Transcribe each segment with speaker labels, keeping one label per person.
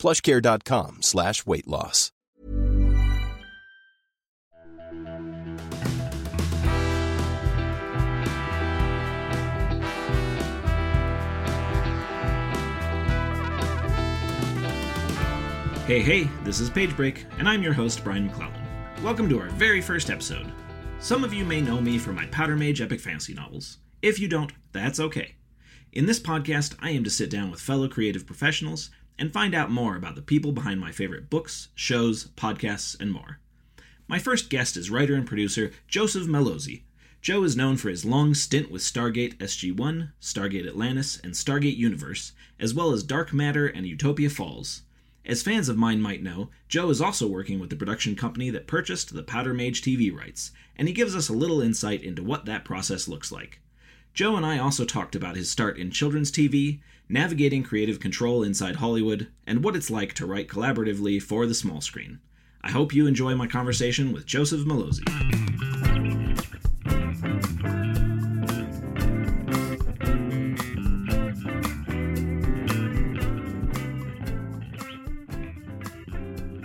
Speaker 1: plushcare.com slash weight loss.
Speaker 2: Hey, hey, this is Page Break, and I'm your host, Brian McClellan. Welcome to our very first episode. Some of you may know me from my Powder Mage epic fantasy novels. If you don't, that's okay. In this podcast, I aim to sit down with fellow creative professionals and find out more about the people behind my favorite books, shows, podcasts, and more. My first guest is writer and producer Joseph Mallozzi. Joe is known for his long stint with Stargate SG 1, Stargate Atlantis, and Stargate Universe, as well as Dark Matter and Utopia Falls. As fans of mine might know, Joe is also working with the production company that purchased the Powder Mage TV rights, and he gives us a little insight into what that process looks like. Joe and I also talked about his start in children's TV, navigating creative control inside Hollywood, and what it's like to write collaboratively for the small screen. I hope you enjoy my conversation with Joseph Mallozzi.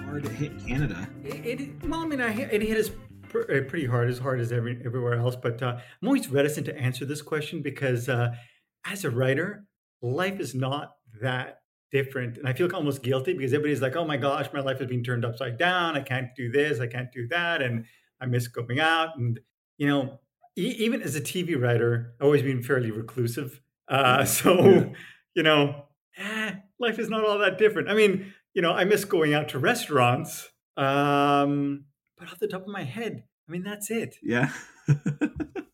Speaker 2: Hard to hit Canada.
Speaker 3: It, it well, I mean, I, it hit us uh, pretty hard, as hard as every, everywhere else. But uh, I'm always reticent to answer this question because, uh, as a writer, life is not that different, and I feel almost guilty because everybody's like, "Oh my gosh, my life has been turned upside down. I can't do this. I can't do that, and I miss going out." And you know, e- even as a TV writer, I've always been fairly reclusive. Uh, so, you know, eh, life is not all that different. I mean, you know, I miss going out to restaurants. Um, but off the top of my head, I mean, that's it.
Speaker 2: Yeah.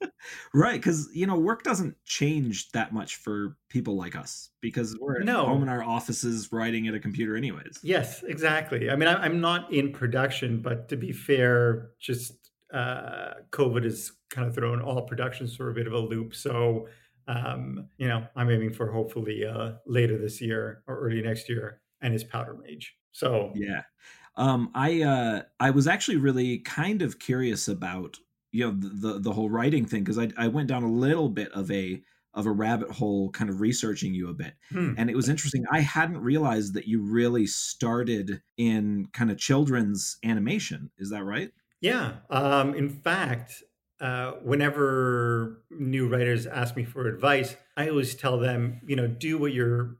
Speaker 2: right, because you know, work doesn't change that much for people like us because we're at
Speaker 3: No.
Speaker 2: home in our offices writing at a computer, anyways.
Speaker 3: Yes, exactly. I mean, I'm not in production, but to be fair, just uh, COVID has kind of thrown all productions for a bit of a loop. So, um, you know, I'm aiming for hopefully uh, later this year or early next year, and it's Powder Mage. So,
Speaker 2: Yeah. Um, I uh, I was actually really kind of curious about you know the the, the whole writing thing because I I went down a little bit of a of a rabbit hole, kind of researching you a bit.
Speaker 3: hmm.
Speaker 2: and it was interesting i hadn't realized that you really started in kind of children's animation is that right
Speaker 3: Yeah. Um, in fact, uh, whenever new writers ask me for advice, I always tell them, you know, do what you're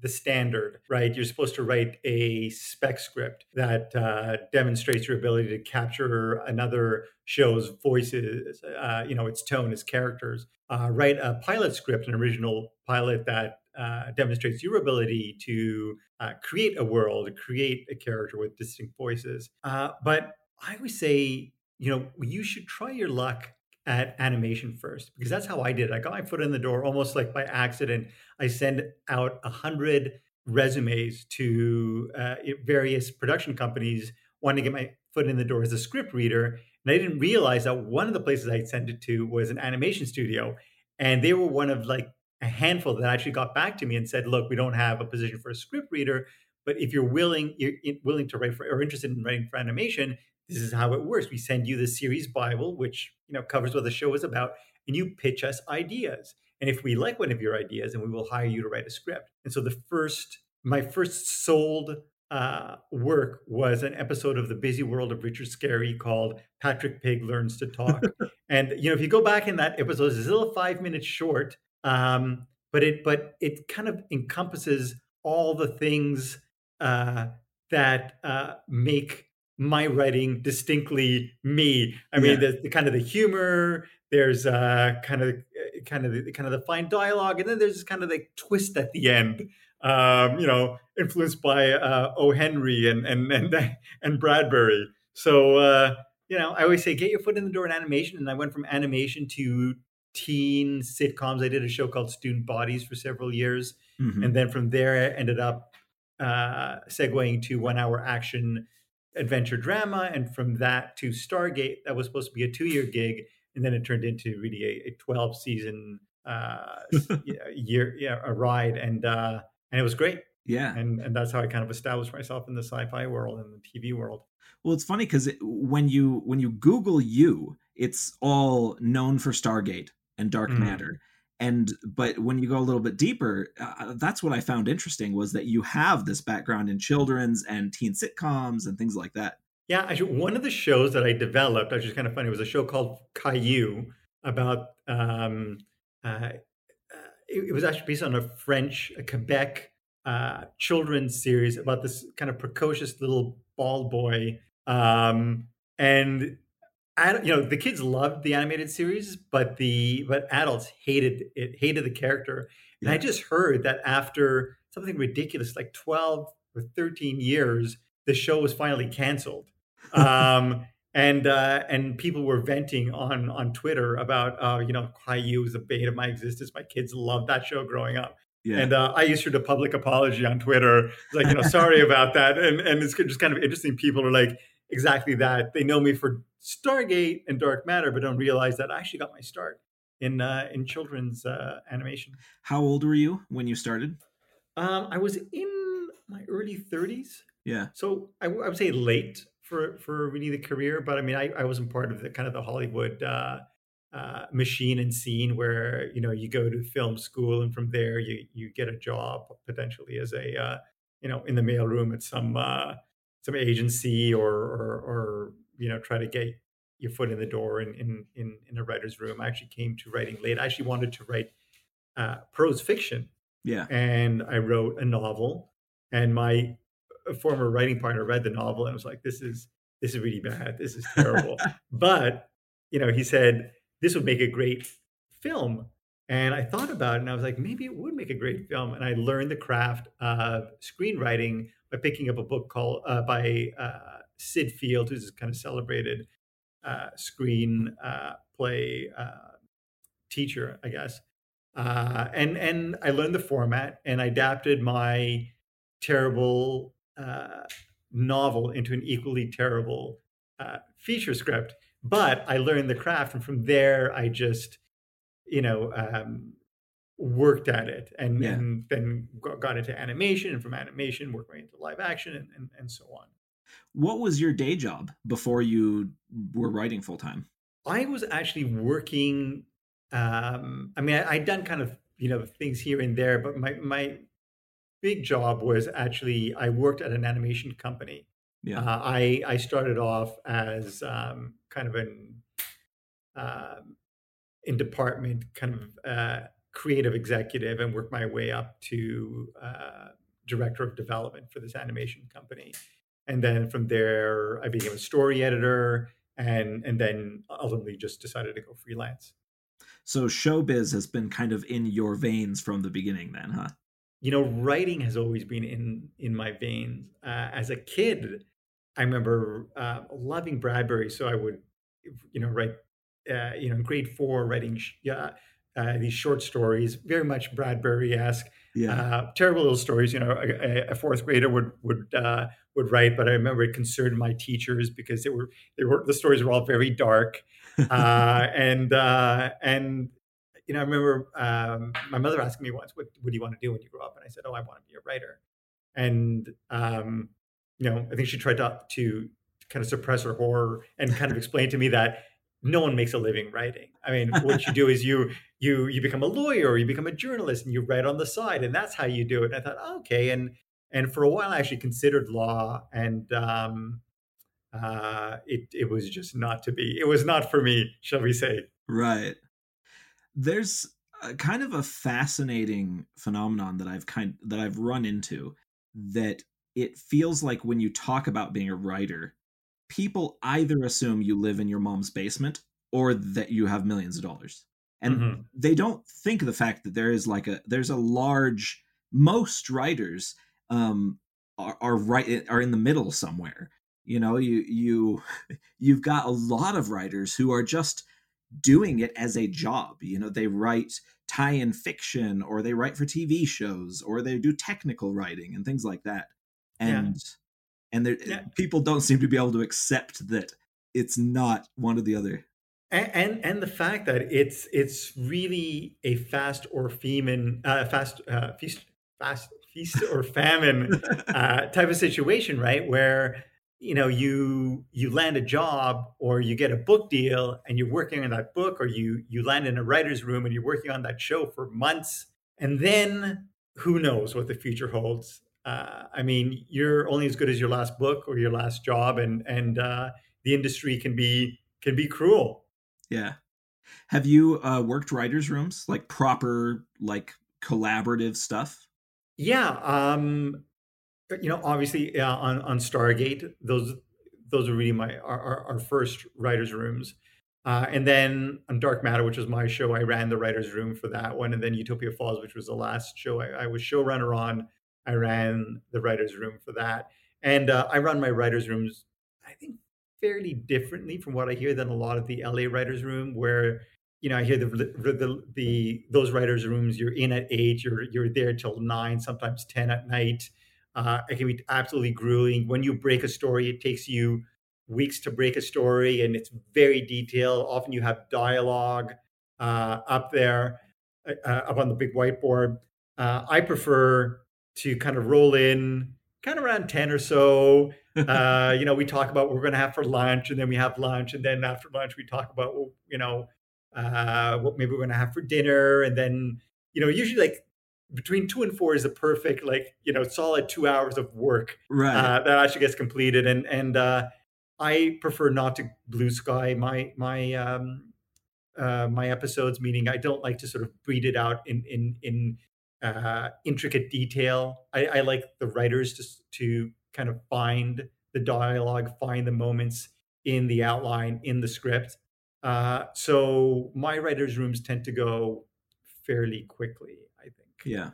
Speaker 3: the standard, right? You're supposed to write a spec script that uh, demonstrates your ability to capture another show's voices, uh, you know, its tone, its characters. Uh, write a pilot script, an original pilot that uh, demonstrates your ability to uh, create a world, create a character with distinct voices. Uh, but I always say, you know, you should try your luck at animation first because that's how I did. it. I got my foot in the door almost like by accident. I send out a hundred resumes to uh, various production companies wanting to get my foot in the door as a script reader. And I didn't realize that one of the places I sent it to was an animation studio. And they were one of like a handful that actually got back to me and said, look, we don't have a position for a script reader, but if you're willing, you're willing to write for or interested in writing for animation, this is how it works. We send you the series Bible, which you know covers what the show is about, and you pitch us ideas. And if we like one of your ideas, and we will hire you to write a script. And so the first, my first sold uh, work was an episode of The Busy World of Richard Scarry called Patrick Pig Learns to Talk. and you know, if you go back in that episode, it's still a five minutes short, um, but it but it kind of encompasses all the things uh, that uh, make my writing distinctly me. I mean,
Speaker 2: Yeah.
Speaker 3: there's the kind of the humor. There's uh, kind of kind of the kind of the fine dialogue, and then there's kind of the twist at the end. Um, you know, influenced by uh, O. Henry and and and and Bradbury. So uh, you know, I always say get your foot in the door in animation, and I went from animation to teen sitcoms. I did a show called Student Bodies for several years,
Speaker 2: Mhm.
Speaker 3: and then from there I ended up uh, segueing to one hour action adventure drama, and from that to Stargate, that was supposed to be a two year gig, and then it turned into really a, a twelve season uh, year, yeah, a ride, and uh, and it was great.
Speaker 2: Yeah,
Speaker 3: and and that's how I kind of established myself in the sci-fi world and the TV world.
Speaker 2: Well, it's funny because it, when you when you Google you, it's all known for Stargate and Dark mm. Matter, and but when you go a little bit deeper, uh, that's what I found interesting was that you have this background in children's and teen sitcoms and things like that.
Speaker 3: Yeah, one of the shows that I developed, which is kind of funny, was a show called Caillou about. Um, uh, uh, it, it, was actually based on a French, a Quebec uh, children's series about this kind of precocious little bald boy, um, and you know the kids loved the animated series, but the but adults hated it, hated the character. And I just heard that after something ridiculous like twelve or thirteen years, the show was finally canceled. Um, and uh, and people were venting on on Twitter about uh, you know Caillou was the bane of my existence. My kids loved that show growing up. Yeah. And uh, I issued a public apology on Twitter, like you know, sorry about that. And and it's just kind of interesting. People are like exactly that. They know me for Stargate and Dark Matter, but don't realize that I actually got my start in uh, in children's uh, animation.
Speaker 2: How old were you when you started?
Speaker 3: Um, I was in my early 30s.
Speaker 2: Yeah.
Speaker 3: So I, I would say late for for really the career. But I mean, I, I wasn't part of the kind of the Hollywood uh, uh, machine and scene where you know you go to film school and from there you you get a job potentially as a uh, you know in the mailroom at some uh, some agency or, or or you know try to get your foot in the door in in in, in a writer's room. I actually came to writing late. I actually wanted to write uh, prose fiction.
Speaker 2: Yeah,
Speaker 3: and I wrote a novel, and my former writing partner read the novel and was like, "This is this is really bad. This is terrible." but you know, he said this would make a great film. And I thought about it, and I was like, maybe it would make a great film. And I learned the craft of screenwriting by picking up a book called uh, by uh, Syd Field, who's a kind of celebrated uh, screen uh, play uh, teacher, I guess. Uh, and and I learned the format and I adapted my terrible novel into an equally terrible feature script. But I learned the craft, and from there, I just, you know, um, worked at it, and, yeah. and then got into animation, and from animation, worked my into live action, and, and, and so on.
Speaker 2: What was your day job before you were writing full time?
Speaker 3: I was actually working. Um, I mean, I, I'd done kind of you know things here and there, but my my big job was actually I worked at an animation company. Yeah. Uh, I I started off as um, kind of an uh, in department kind of uh, creative executive and worked my way up to uh, director of development for this animation company. And then from there, I became a story editor, and and then ultimately just decided to go freelance.
Speaker 2: So showbiz has been kind of in your veins from the beginning, then, huh?
Speaker 3: you know, writing has always been in in my veins. Uh, as a kid, I remember uh, loving Bradbury, so I would, you know, write, uh, you know, in grade four, writing sh- uh, these short stories, very much Bradbury-esque. Yeah. Uh, terrible little stories, you know. A, a fourth grader would would uh, would write, but I remember it concerned my teachers because they were they were the stories were all very dark, and and you know, I remember um, my mother asking me once, what, what do you want to do when you grow up? And I said, oh, I want to be a writer. And, um, you know, I think she tried to, to kind of suppress her horror and kind of explain to me that no one makes a living writing. I mean, what you do is you you you become a lawyer or you become a journalist and you write on the side, and that's how you do it. And I thought, oh, okay, and and for a while I actually considered law, and um, uh, it it was just not to be. It was not for me, shall we say?
Speaker 2: Right there's a kind of a fascinating phenomenon that I've kind that I've run into that it feels like when you talk about being a writer, people either assume you live in your mom's basement or that you have millions of dollars. And mm-hmm. they don't think of the fact that there is like a there's a large most writers um are, are right are in the middle somewhere. You know, you you you've got a lot of writers who are just doing it as a job. You know, they write tie in fiction or they write for TV shows or they do technical writing and things like that. And yeah. And there, yeah. people don't seem to be able to accept that it's not one or the other.
Speaker 3: And, and, and the fact that it's it's really a fast or famine, uh, fast uh, feast, fast feast or famine uh, type of situation, right? Where you know you you land a job or you get a book deal and you're working on that book, or you you land in a writer's room and you're working on that show for months, and then who knows what the future holds? Uh, I mean, you're only as good as your last book or your last job, and and uh, the industry can be can be cruel.
Speaker 2: Yeah. Have you uh, worked writers' rooms like proper like collaborative stuff?
Speaker 3: Yeah. Um, you know, obviously uh, on on Stargate, those those are really my our, our first writers' rooms. Uh, and then on Dark Matter, which was my show, I ran the writers' room for that one. And then Utopia Falls, which was the last show I, I was showrunner on, I ran the writers' room for that. And uh, I run my writers' rooms, I think, fairly differently from what I hear than a lot of the LA writers' room, where you know I hear the the, the, those writers' rooms you're in at eight, you're you're there till nine, sometimes ten at night. Uh, it can be absolutely grueling. When you break a story, it takes you weeks to break a story, and it's very detailed. Often you have dialogue uh, up there, uh up on the big whiteboard. Uh, I prefer to kind of roll in kind of around 10 or so. Uh, you know, we talk about what we're going to have for lunch, and then we have lunch, and then after lunch, we talk about, you know, uh, what maybe we're going to have for dinner. And then, you know, usually like between two and four is a perfect, like, you know, solid two hours of work
Speaker 2: right.
Speaker 3: uh, that actually gets completed. And, and, uh, I prefer not to blue sky my, my, um, uh, my episodes, meaning I don't like to sort of breed it out in, in, in uh, intricate detail. I, I, like the writers to, to kind of find the dialogue, find the moments in the outline, in the script. Uh, so my writers' rooms tend to go fairly quickly, I think.
Speaker 2: Yeah.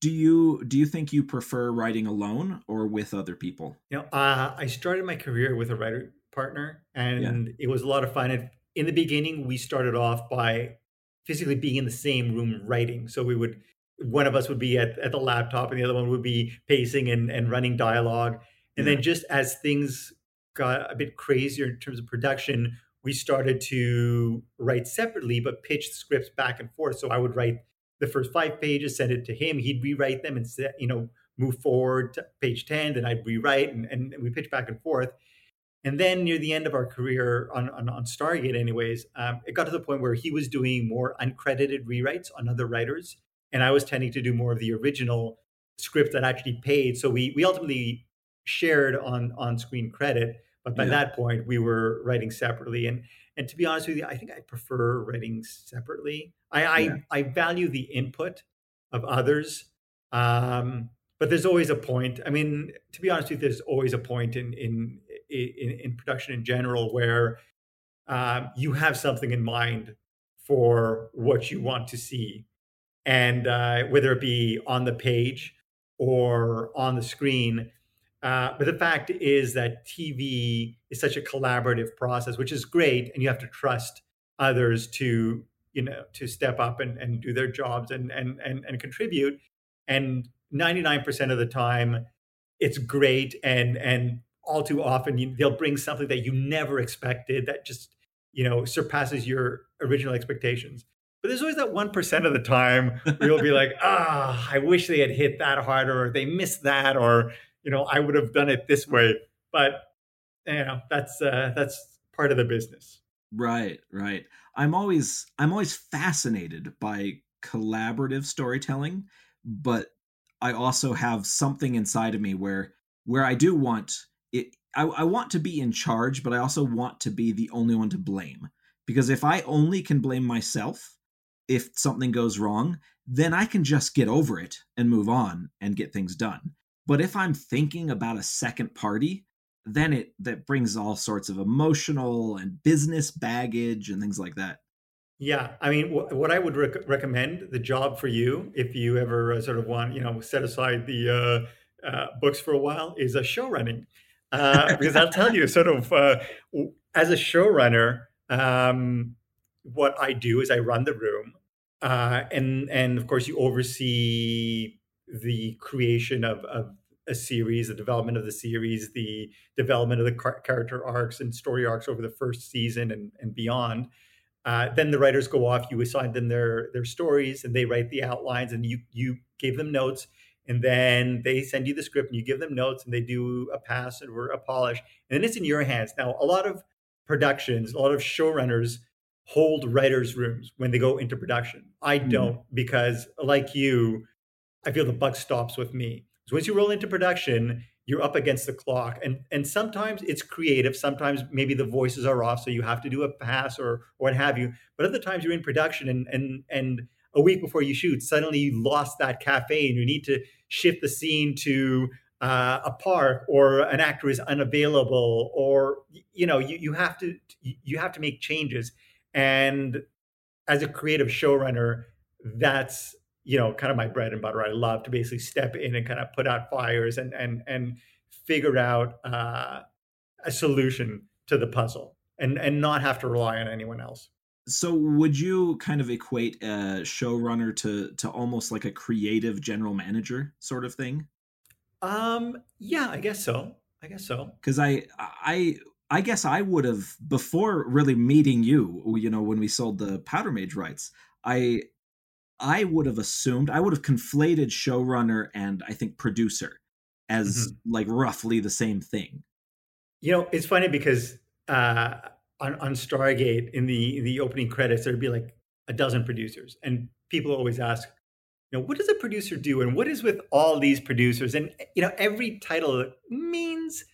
Speaker 2: Do you do you think you prefer writing alone or with other people?
Speaker 3: You know, uh, I started my career with a writer partner, and yeah. it was a lot of fun. And in the beginning, we started off by physically being in the same room writing. So we would one of us would be at, at the laptop and the other one would be pacing and, and running dialogue. And yeah. then just as things got a bit crazier in terms of production, we started to write separately, but pitch scripts back and forth. So I would write the first five pages, send it to him. He'd rewrite them and set, you know, move forward to page 10, then I'd rewrite and, and we pitch back and forth. And then near the end of our career on, on, on Stargate, anyways, um, it got to the point where he was doing more uncredited rewrites on other writers and I was tending to do more of the original script that actually paid. So we we ultimately shared on on screen credit, but by yeah. that point we were writing separately. And and to be honest with you, I think I prefer writing separately. I yeah. I, I value the input of others. Um, but there's always a point. I mean, to be honest with you, there's always a point in in in, in production in general where um, you have something in mind for what you want to see and uh, whether it be on the page or on the screen. Uh, but the fact is that TV is such a collaborative process, which is great, and you have to trust others to you know to step up and, and do their jobs and and and, and contribute. And 99% of the time, it's great, and and all too often you, they'll bring something that you never expected that just you know surpasses your original expectations. But there's always that one percent of the time where you'll be like, ah, I wish they had hit that harder, or they missed that, or you know, I would have done it this way. But you know, that's uh, that's part of the business.
Speaker 2: Right, right. I'm always I'm always fascinated by collaborative storytelling, but I also have something inside of me where where I do want it. I, I want to be in charge, but I also want to be the only one to blame. Because if I only can blame myself, if something goes wrong, then I can just get over it and move on and get things done. But if I'm thinking about a second party, then it that brings all sorts of emotional and business baggage and things like that.
Speaker 3: Yeah, I mean, what I would rec- recommend the job for you, if you ever uh, sort of want, you know, set aside the uh, uh, books for a while, is a show running, uh, because I'll tell you, sort of, uh, as a showrunner, um, what I do is I run the room, uh, and and of course you oversee the creation of, of a series, the development of the series, the development of the car- character arcs and story arcs over the first season and, and beyond. Uh, then the writers go off. You assign them their their stories, and they write the outlines, and you you gave them notes, and then they send you the script, and you give them notes, and they do a pass or a polish, and then it's in your hands. Now, a lot of productions, a lot of showrunners hold writers' rooms when they go into production. I hmm. don't mm. because, like you, I feel the buck stops with me. So once you roll into production, you're up against the clock, and and sometimes it's creative. Sometimes maybe the voices are off, so you have to do a pass or, or what have you. But other times you're in production, and and and a week before you shoot, suddenly you lost that cafe, and you need to shift the scene to uh, a park or an actor is unavailable or you know you, you have to you have to make changes and as a creative showrunner that's you know kind of my bread and butter i love to basically step in and kind of put out fires and and and figure out uh, a solution to the puzzle and and not have to rely on anyone else
Speaker 2: so would you kind of equate a showrunner to to almost like a creative general manager sort of thing
Speaker 3: um, yeah, I guess so. I guess so.
Speaker 2: Because I, I, I guess I would have before really meeting you. You know, when we sold the Powder Mage rights, I, I would have assumed I would have conflated showrunner and I think producer as mm-hmm. like roughly the same thing.
Speaker 3: You know, it's funny because uh, on on Stargate in the in the opening credits there'd be like a dozen producers, and people always ask, you know, what does a producer do and what is with all these producers? And, you know, every title means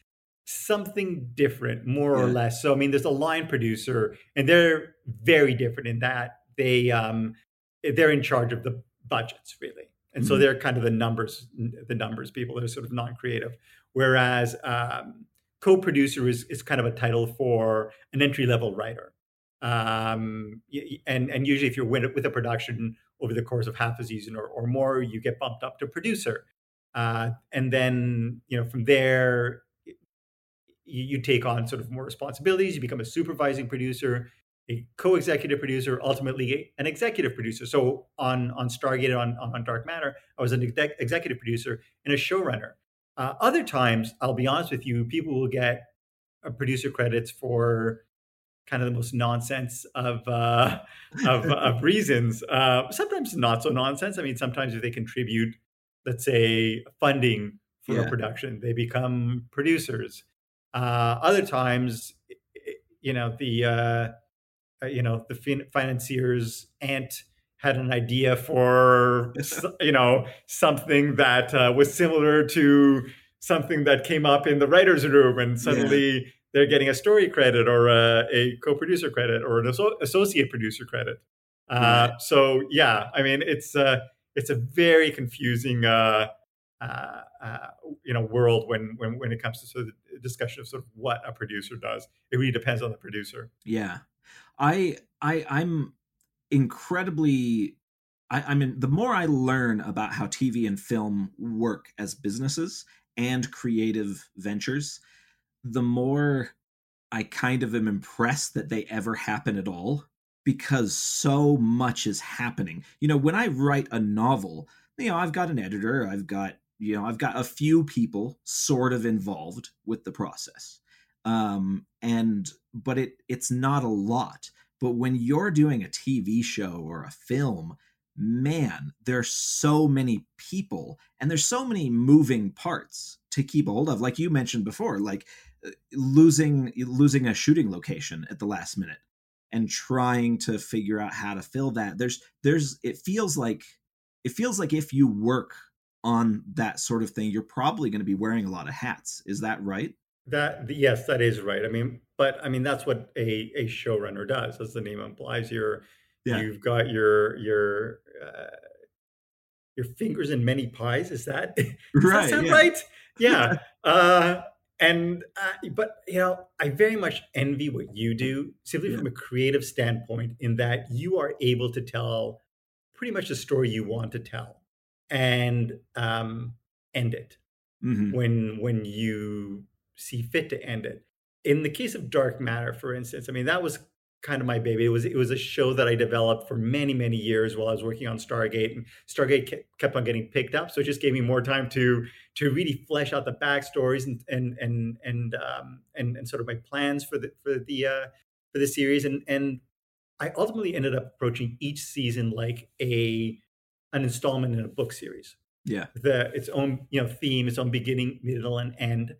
Speaker 3: something different, more yeah. or less. So, I mean, there's a line producer and they're very different in that they, um, they're in charge of the budgets really. And mm-hmm. so they're kind of the numbers, the numbers people that are sort of non-creative. Whereas um, co-producer is, is kind of a title for an entry-level writer um, and and usually if you're with, with a production over the course of half a season or, or more, you get bumped up to producer. Uh, and then, you know, from there, you, you, take on sort of more responsibilities. You become a supervising producer, a co-executive producer, ultimately an executive producer. So on on Stargate on on Dark Matter, I was an exec- executive producer and a showrunner. Uh, other times, I'll be honest with you, people will get producer credits for kind of the most nonsense of uh, of, of reasons. Uh, sometimes not so nonsense. I mean, sometimes if they contribute, let's say, funding for yeah. a production, they become producers. Uh, other times, you know, the uh, uh, you know the fin- financiers aunt had an idea for you know something that uh, was similar to something that came up in the writers' room, and suddenly. Yeah they're getting a story credit or a, a co-producer credit or an associate producer credit. Uh, So yeah, I mean it's uh, it's a very confusing uh, uh, uh, you know world when when when it comes to sort of the discussion of sort of what a producer does. It really depends on the producer.
Speaker 2: Yeah, I I I'm incredibly. I, I mean, the more I learn about how TV and film work as businesses and creative ventures, the more I kind of am impressed that they ever happen at all because so much is happening. You know, when I write a novel, you know, I've got an editor, I've got, you know, I've got a few people sort of involved with the process. Um and but it it's not a lot. But when you're doing a TV show or a film, man, there's so many people and there's so many moving parts to keep hold of. Like you mentioned before, like losing losing a shooting location at the last minute and trying to figure out how to fill that there's there's it feels like it feels like if you work on that sort of thing you're probably going to be wearing a lot of hats. Is that right?
Speaker 3: That yes that is right. I mean but i mean that's what a a showrunner does. As the name implies you're yeah. you've got your your uh, your fingers in many pies. Is that right, that sound yeah. right? Yeah. Uh and uh, but you know i very much envy what you do simply yeah. from a creative standpoint in that you are able to tell pretty much the story you want to tell and um, end it mm-hmm. when when you see fit to end it in the case of dark matter for instance i mean that was kind of my baby. It was it was a show that I developed for many many years while I was working on Stargate, and Stargate kept on getting picked up. So it just gave me more time to to really flesh out the backstories and and and and um, and, and sort of my plans for the for the uh, for the series. And and I ultimately ended up approaching each season like a an installment in a book series.
Speaker 2: Yeah,
Speaker 3: the its own you know theme, its own beginning, middle, and end.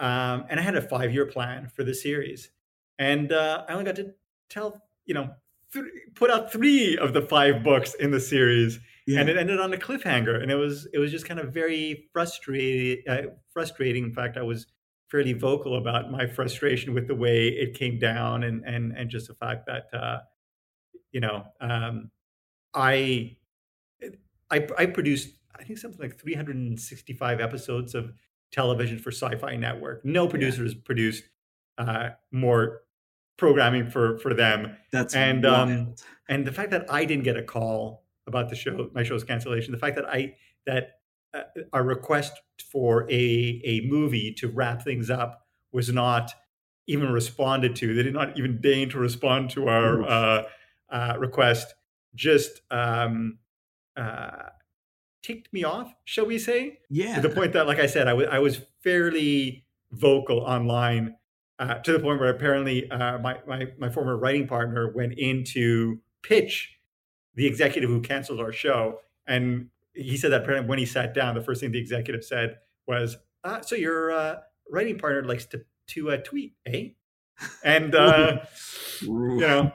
Speaker 3: Um, and I had a five year plan for the series. And uh, I only got to tell, you know, th- put out three of the five books in the series. Yeah. And it ended on a cliffhanger. And it was it was just kind of very frustrating. Uh, frustrating. In fact, I was fairly vocal about my frustration with the way it came down and and and just the fact that uh, you know um, I, I I produced I think something like 365 episodes of television for Sci-Fi Network. No producer has produced uh, more programming for for them.
Speaker 2: That's
Speaker 3: and um, and the fact that I didn't get a call about the show, my show's cancellation, the fact that I that uh, our request for a a movie to wrap things up was not even responded to. They did not even deign to respond to our uh, uh, request. Just um, uh, ticked me off, shall we say?
Speaker 2: Yeah.
Speaker 3: To the point that, like I said, I was I was fairly vocal online uh, to the point where apparently uh, my, my my former writing partner went in to pitch the executive who canceled our show, and he said that apparently when he sat down, the first thing the executive said was, uh, "So your uh, writing partner likes to to uh, tweet, eh?" And uh, you know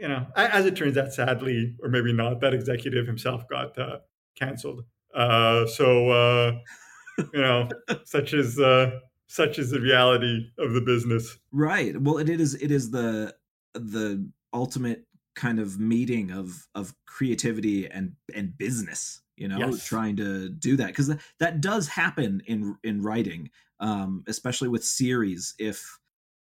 Speaker 3: you know, as it turns out, sadly, or maybe not, that executive himself got uh, canceled. Uh, so uh, you know, such is uh, such is the reality of the business.
Speaker 2: Right. Well, it is. It is the the ultimate kind of meeting of of creativity and and business. You know, yes. trying to do that because that, that does happen in in writing, um, especially with series. If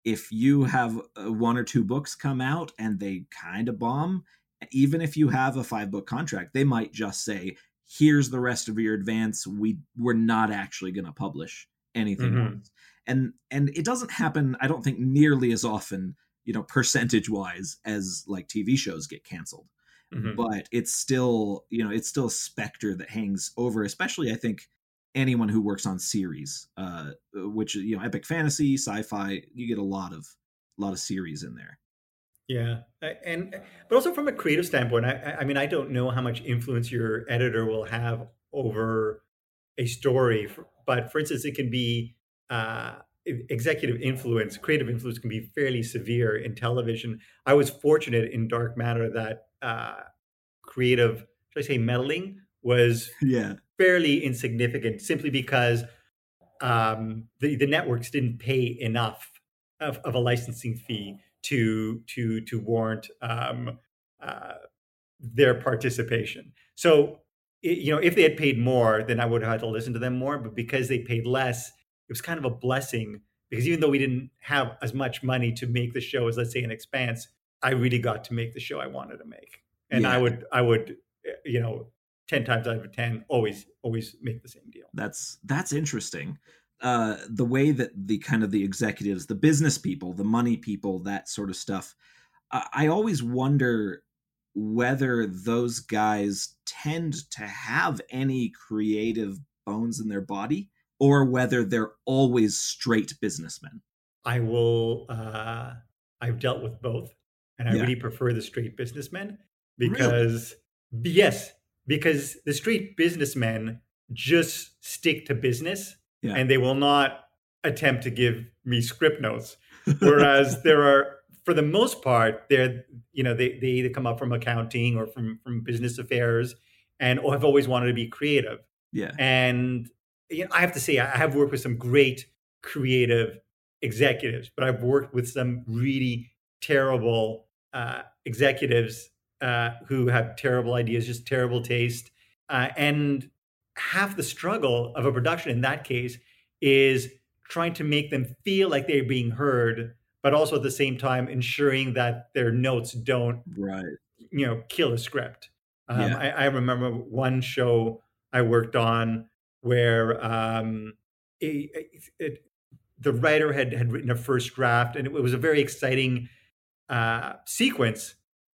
Speaker 2: if you have uh, one or two books come out and they kind of bomb, even if you have a five book contract, they might just say, here's the rest of your advance we we're not actually going to publish anything mm-hmm. and and it doesn't happen i don't think nearly as often you know percentage wise as like tv shows get canceled mm-hmm. but it's still you know it's still a specter that hangs over especially i think anyone who works on series uh which you know epic fantasy sci-fi you get a lot of a lot of series in there
Speaker 3: yeah, and but also from a creative standpoint, I, I mean, I don't know how much influence your editor will have over a story, but for instance, it can be uh, executive influence, creative influence can be fairly severe in television. I was fortunate in Dark Matter that uh, creative, should I say, meddling was
Speaker 2: yeah
Speaker 3: fairly insignificant, simply because um, the the networks didn't pay enough of, of a licensing fee to to to warrant um, uh, their participation. So you know, if they had paid more, then I would have had to listen to them more. But because they paid less, it was kind of a blessing because even though we didn't have as much money to make the show as let's say an expanse, I really got to make the show I wanted to make. And yeah. I would I would you know 10 times out of 10 always always make the same deal.
Speaker 2: That's that's interesting uh, the way that the kind of the executives, the business people, the money people, that sort of stuff, I always wonder whether those guys tend to have any creative bones in their body or whether they're always straight businessmen.
Speaker 3: I will, uh, I've dealt with both, and I yeah. really prefer the straight businessmen because, really? yes, because the street businessmen just stick to business yeah. and they will not attempt to give me script notes. Whereas there are, for the most part, they're you know they they either come up from accounting or from from business affairs, and or have always wanted to be creative.
Speaker 2: Yeah,
Speaker 3: and you know, I have to say I have worked with some great creative executives, but I've worked with some really terrible uh, executives uh, who have terrible ideas, just terrible taste, uh, and half the struggle of a production in that case is trying to make them feel like they're being heard but also at the same time ensuring that their notes don't
Speaker 2: right
Speaker 3: you know kill a script um, yeah. I, I, remember one show i worked on where um, it, it, the writer had had written a first draft and it was a very exciting uh, sequence,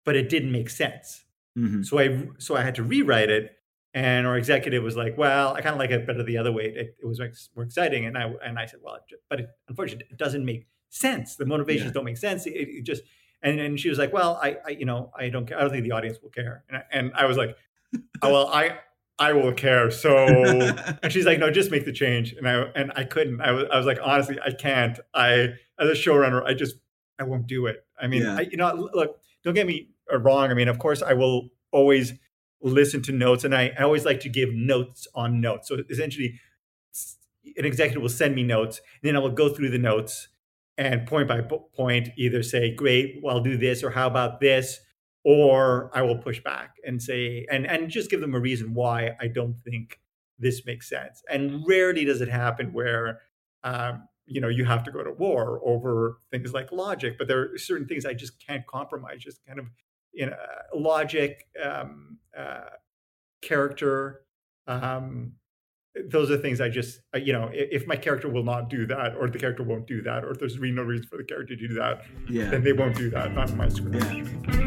Speaker 3: but it didn't make sense.
Speaker 2: Mhm.
Speaker 3: So I so I had to rewrite it, and our executive was like, "Well, I kind of like it better the other way. It, it was more exciting." And I and I said, "Well, but it, unfortunately, it doesn't make sense. The motivations
Speaker 2: Yeah.
Speaker 3: don't make sense. It, it just." And and she was like, "Well, I, I you know I don't care. I don't think the audience will care." And I, and I was like, oh, "Well, I I will care." So and she's like, "No, just make the change." And I and I couldn't. I was I was like, honestly, I can't. I as a showrunner, I just I won't do it. I mean,
Speaker 2: Yeah.
Speaker 3: I, you know, look, don't get me wrong. I mean, of course, I will always listen to notes, and I, I always like to give notes on notes. So essentially, an executive will send me notes, and then I will go through the notes and point by point either say, "Great, well, I'll do this," or "How about this," or I will push back and say, and and just give them a reason why I don't think this makes sense. And rarely does it happen where um, you know you have to go to war over things like logic, but there are certain things I just can't compromise. Just kind of you know logic, um, uh, character. Um, those are things I just uh, you know if my character will not do that, or the character won't do that, or if there's really no reason for the character to do that,
Speaker 2: yeah.
Speaker 3: then they won't do that. Not in my script.
Speaker 2: Yeah.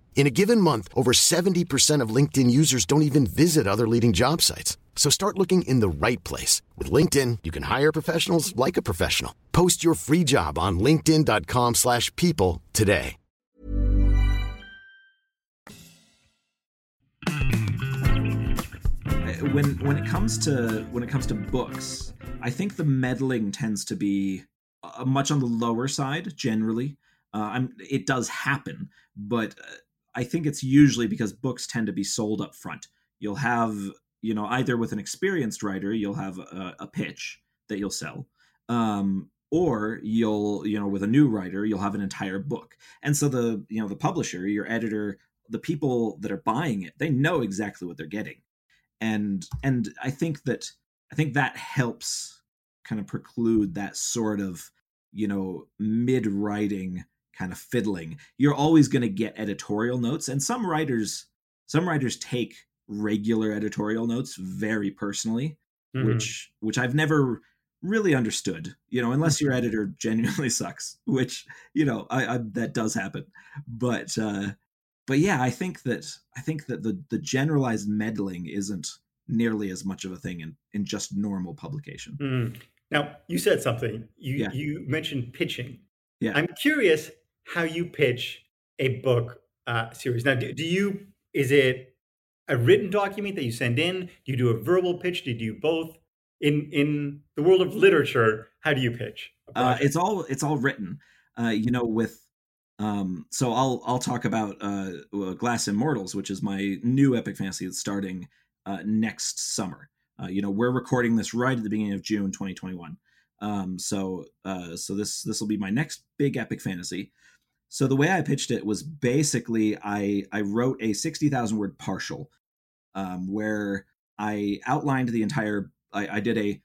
Speaker 4: In a given month, over 70% of LinkedIn users don't even visit other leading job sites. So start looking in the right place. With LinkedIn, you can hire professionals like a professional. Post your free job on linkedin.com/people slash people today.
Speaker 2: Uh, when when it comes to when it comes to books, I think the meddling tends to be uh, much on the lower side generally. Uh, I'm, it does happen, but uh, I think it's usually because books tend to be sold up front. You'll have you know either with an experienced writer, you'll have a, a pitch that you'll sell, um, or you'll you know with a new writer, you'll have an entire book. And so the you know the publisher, your editor, the people that are buying it, they know exactly what they're getting and and i think that i think that helps kind of preclude that sort of you know mid writing kind of fiddling you're always going to get editorial notes and some writers some writers take regular editorial notes very personally
Speaker 3: Mhm.
Speaker 2: which which i've never really understood you know unless your editor genuinely sucks which you know I, I that does happen but uh but yeah i think that i think that the the generalized meddling isn't nearly as much of a thing in in just normal publication
Speaker 3: Mm. Now, you said something. You
Speaker 2: Yeah.
Speaker 3: you mentioned pitching.
Speaker 2: Yeah.
Speaker 3: I'm curious how you pitch a book uh, series. Now, do, do you is it a written document that you send in? Do you do a verbal pitch? Do you do both? In in the world of literature, how do you pitch?
Speaker 2: uh, it's all it's all written uh you know with um so i'll i'll talk about uh uh, glass immortals which is my new epic fantasy that's starting uh next summer uh you know we're recording this right at the beginning of june 2021 um so uh so this this will be my next big epic fantasy so the way i pitched it was basically i i wrote a 60000 word partial um where i outlined the entire i, I did a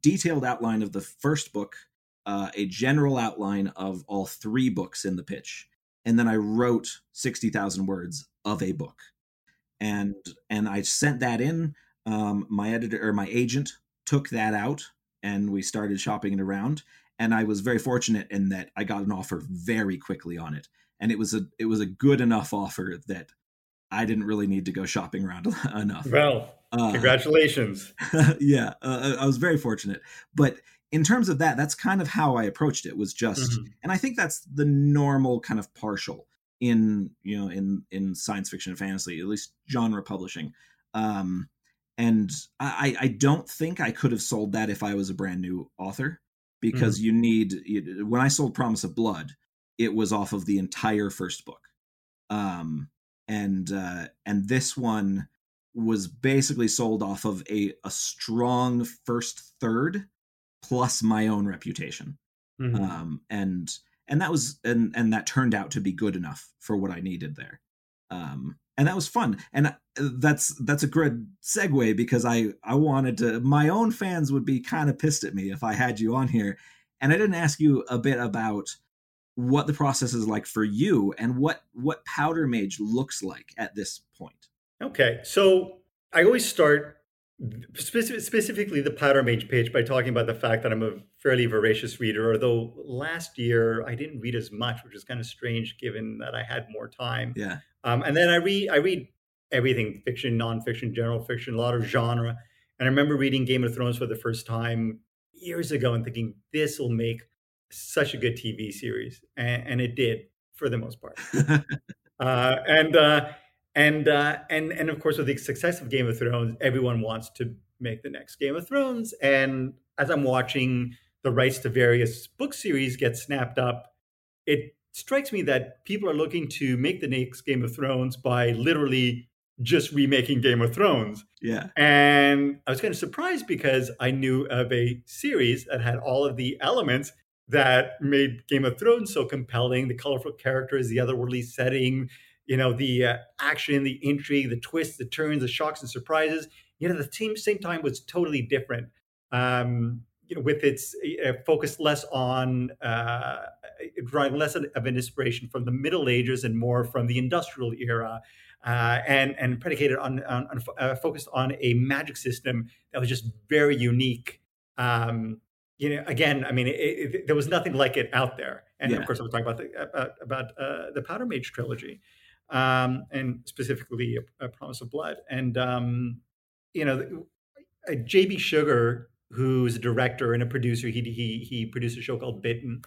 Speaker 2: detailed outline of the first book uh, a general outline of all three books in the pitch, and then I wrote sixty thousand words of a book, and and I sent that in. Um, my editor or my agent took that out and we started shopping it around. And I was very fortunate in that I got an offer very quickly on it, and it was a it was a good enough offer that I didn't really need to go shopping around enough.
Speaker 3: Well, uh, congratulations.
Speaker 2: yeah, uh, I was very fortunate. But in terms of that, that's kind of how I approached it. Was just, mm-hmm. and I think that's the normal kind of partial in you know in in science fiction and fantasy, at least genre publishing. Um, and I, I don't think I could have sold that if I was a brand new author because mm-hmm. you need when I sold Promise of Blood, it was off of the entire first book. Um, and uh, and this one was basically sold off of a a strong first third plus my own reputation mm-hmm. um, and and that was and and that turned out to be good enough for what i needed there um, and that was fun. And uh, that's that's a good segue because i i wanted to my own fans would be kind of pissed at me if i had you on here. And i didn't ask you a bit about what the process is like for you and what what powder mage looks like at this point.
Speaker 3: Okay so i always start specific, specifically the powder mage page by talking about the fact that i'm a fairly voracious reader although last year i didn't read as much which is kind of strange given that i had more time.
Speaker 2: Yeah.
Speaker 3: Um, and then i read i read everything fiction nonfiction general fiction a lot of genre. And i remember reading game of thrones for the first time years ago and thinking this will make such a good TV series, and, and it did for the most part. uh, and uh, and uh, and and of course, with the success of Game of Thrones, everyone wants to make the next Game of Thrones. And as I'm watching the rights to various book series get snapped up, it strikes me that people are looking to make the next Game of Thrones by literally just remaking Game of Thrones.
Speaker 2: Yeah.
Speaker 3: And I was kind of surprised because I knew of a series that had all of the elements that made Game of Thrones so compelling. The colorful characters, the otherworldly setting, you know, the uh, action, the intrigue, the twists, the turns, the shocks and surprises. You know, the same same time was totally different. Um, you know, with its uh, focus less on uh, drawing less of an inspiration from the Middle Ages and more from the Industrial era, uh, and and predicated on, on, on uh, focused on a magic system that was just very unique. Um, you know, again, I mean, it, it, there was nothing like it out there. And yeah. of course, I was talking about the about, about uh, the Powder Mage trilogy, um, and specifically a, a, Promise of Blood. And um, you know, J.B. Sugar, who's a director and a producer, he he he produced a show called Bitten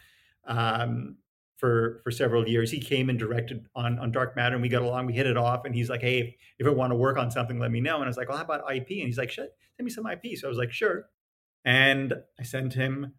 Speaker 3: um, for for several years. He came and directed on on Dark Matter, and we got along. We hit it off. And he's like, "Hey, if, I want to work on something, let me know." And I was like, "Well, how about IP?" And he's like, "Send me some IP." So I was like, "Sure." And I sent him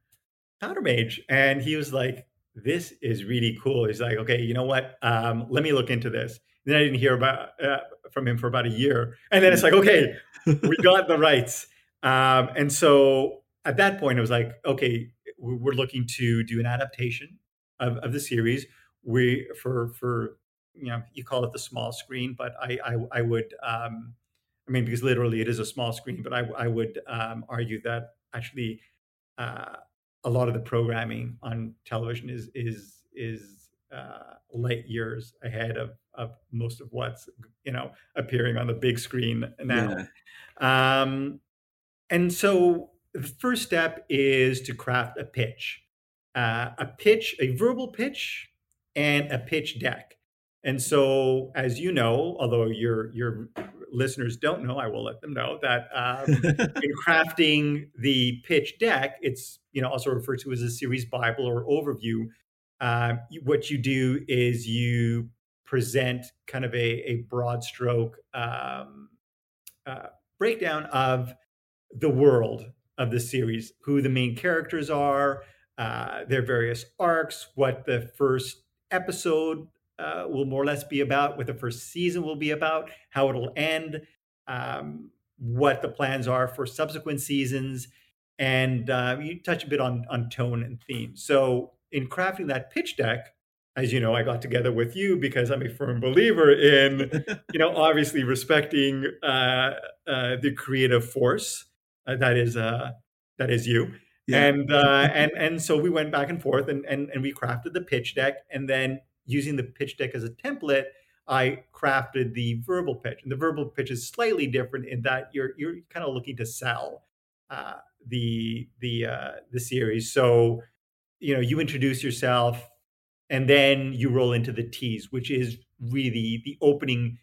Speaker 3: Powder Mage, and he was like, "This is really cool." He's like, "Okay, you know what? Um, let me look into this." And then I didn't hear about uh, from him for about a year, and then it's like, "Okay, we got the rights." Um, and so at that point, it was like, "Okay, we're looking to do an adaptation of, of the series. We for for you know you call it the small screen, but I I, I would." Um, I mean, because literally it is a small screen, but I, I would um, argue that actually uh, a lot of the programming on television is is is uh, light years ahead of of most of what's you know appearing on the big screen now. Yeah. Um, and so the first step is to craft a pitch, uh, a pitch, a verbal pitch, and a pitch deck. And so, as you know, although your your listeners don't know, I will let them know that um, in crafting the pitch deck, it's you know also referred to as a series bible or overview. Uh, what you do is you present kind of a, a broad stroke um, uh, breakdown of the world of the series, who the main characters are, uh, their various arcs, what the first episode uh, will more or less be about, what the first season will be about, how it'll end, um, what the plans are for subsequent seasons, and uh, you touch a bit on on tone and theme. So in crafting that pitch deck, as you know, I got together with you because I'm a firm believer in, you know, obviously respecting uh, uh, the creative force uh, that is uh, that is you. Yeah. And uh, and and so we went back and forth and, and and we crafted the pitch deck and then using the pitch deck as a template, I crafted the verbal pitch. And the verbal pitch is slightly different in that you're you're kind of looking to sell. The the uh, the series. So you know you introduce yourself, and then you roll into the tease, which is really the opening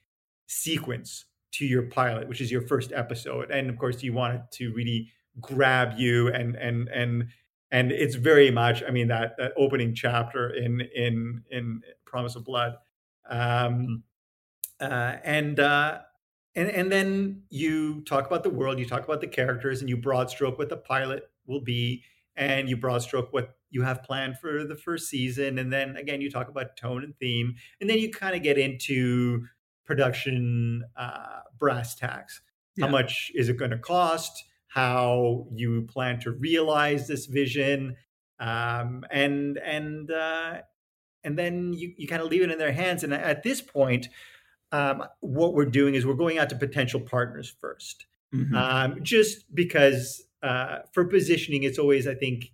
Speaker 3: sequence to your pilot, which is your first episode. And of course, you want it to really grab you and and and and it's very much i mean that that opening chapter in in in promise of blood um uh and uh and and then you talk about the world you talk about the characters and you broad stroke what the pilot will be and you broad stroke what you have planned for the first season and then again you talk about tone and theme and then you kind of get into production uh brass tacks yeah. how much is it going to cost how you plan to realize this vision, um, and and uh, and then you, you kind of leave it in their hands. And at this point, um, what we're doing is we're going out to potential partners 1st mm-hmm. um, just because uh, for positioning, it's always I think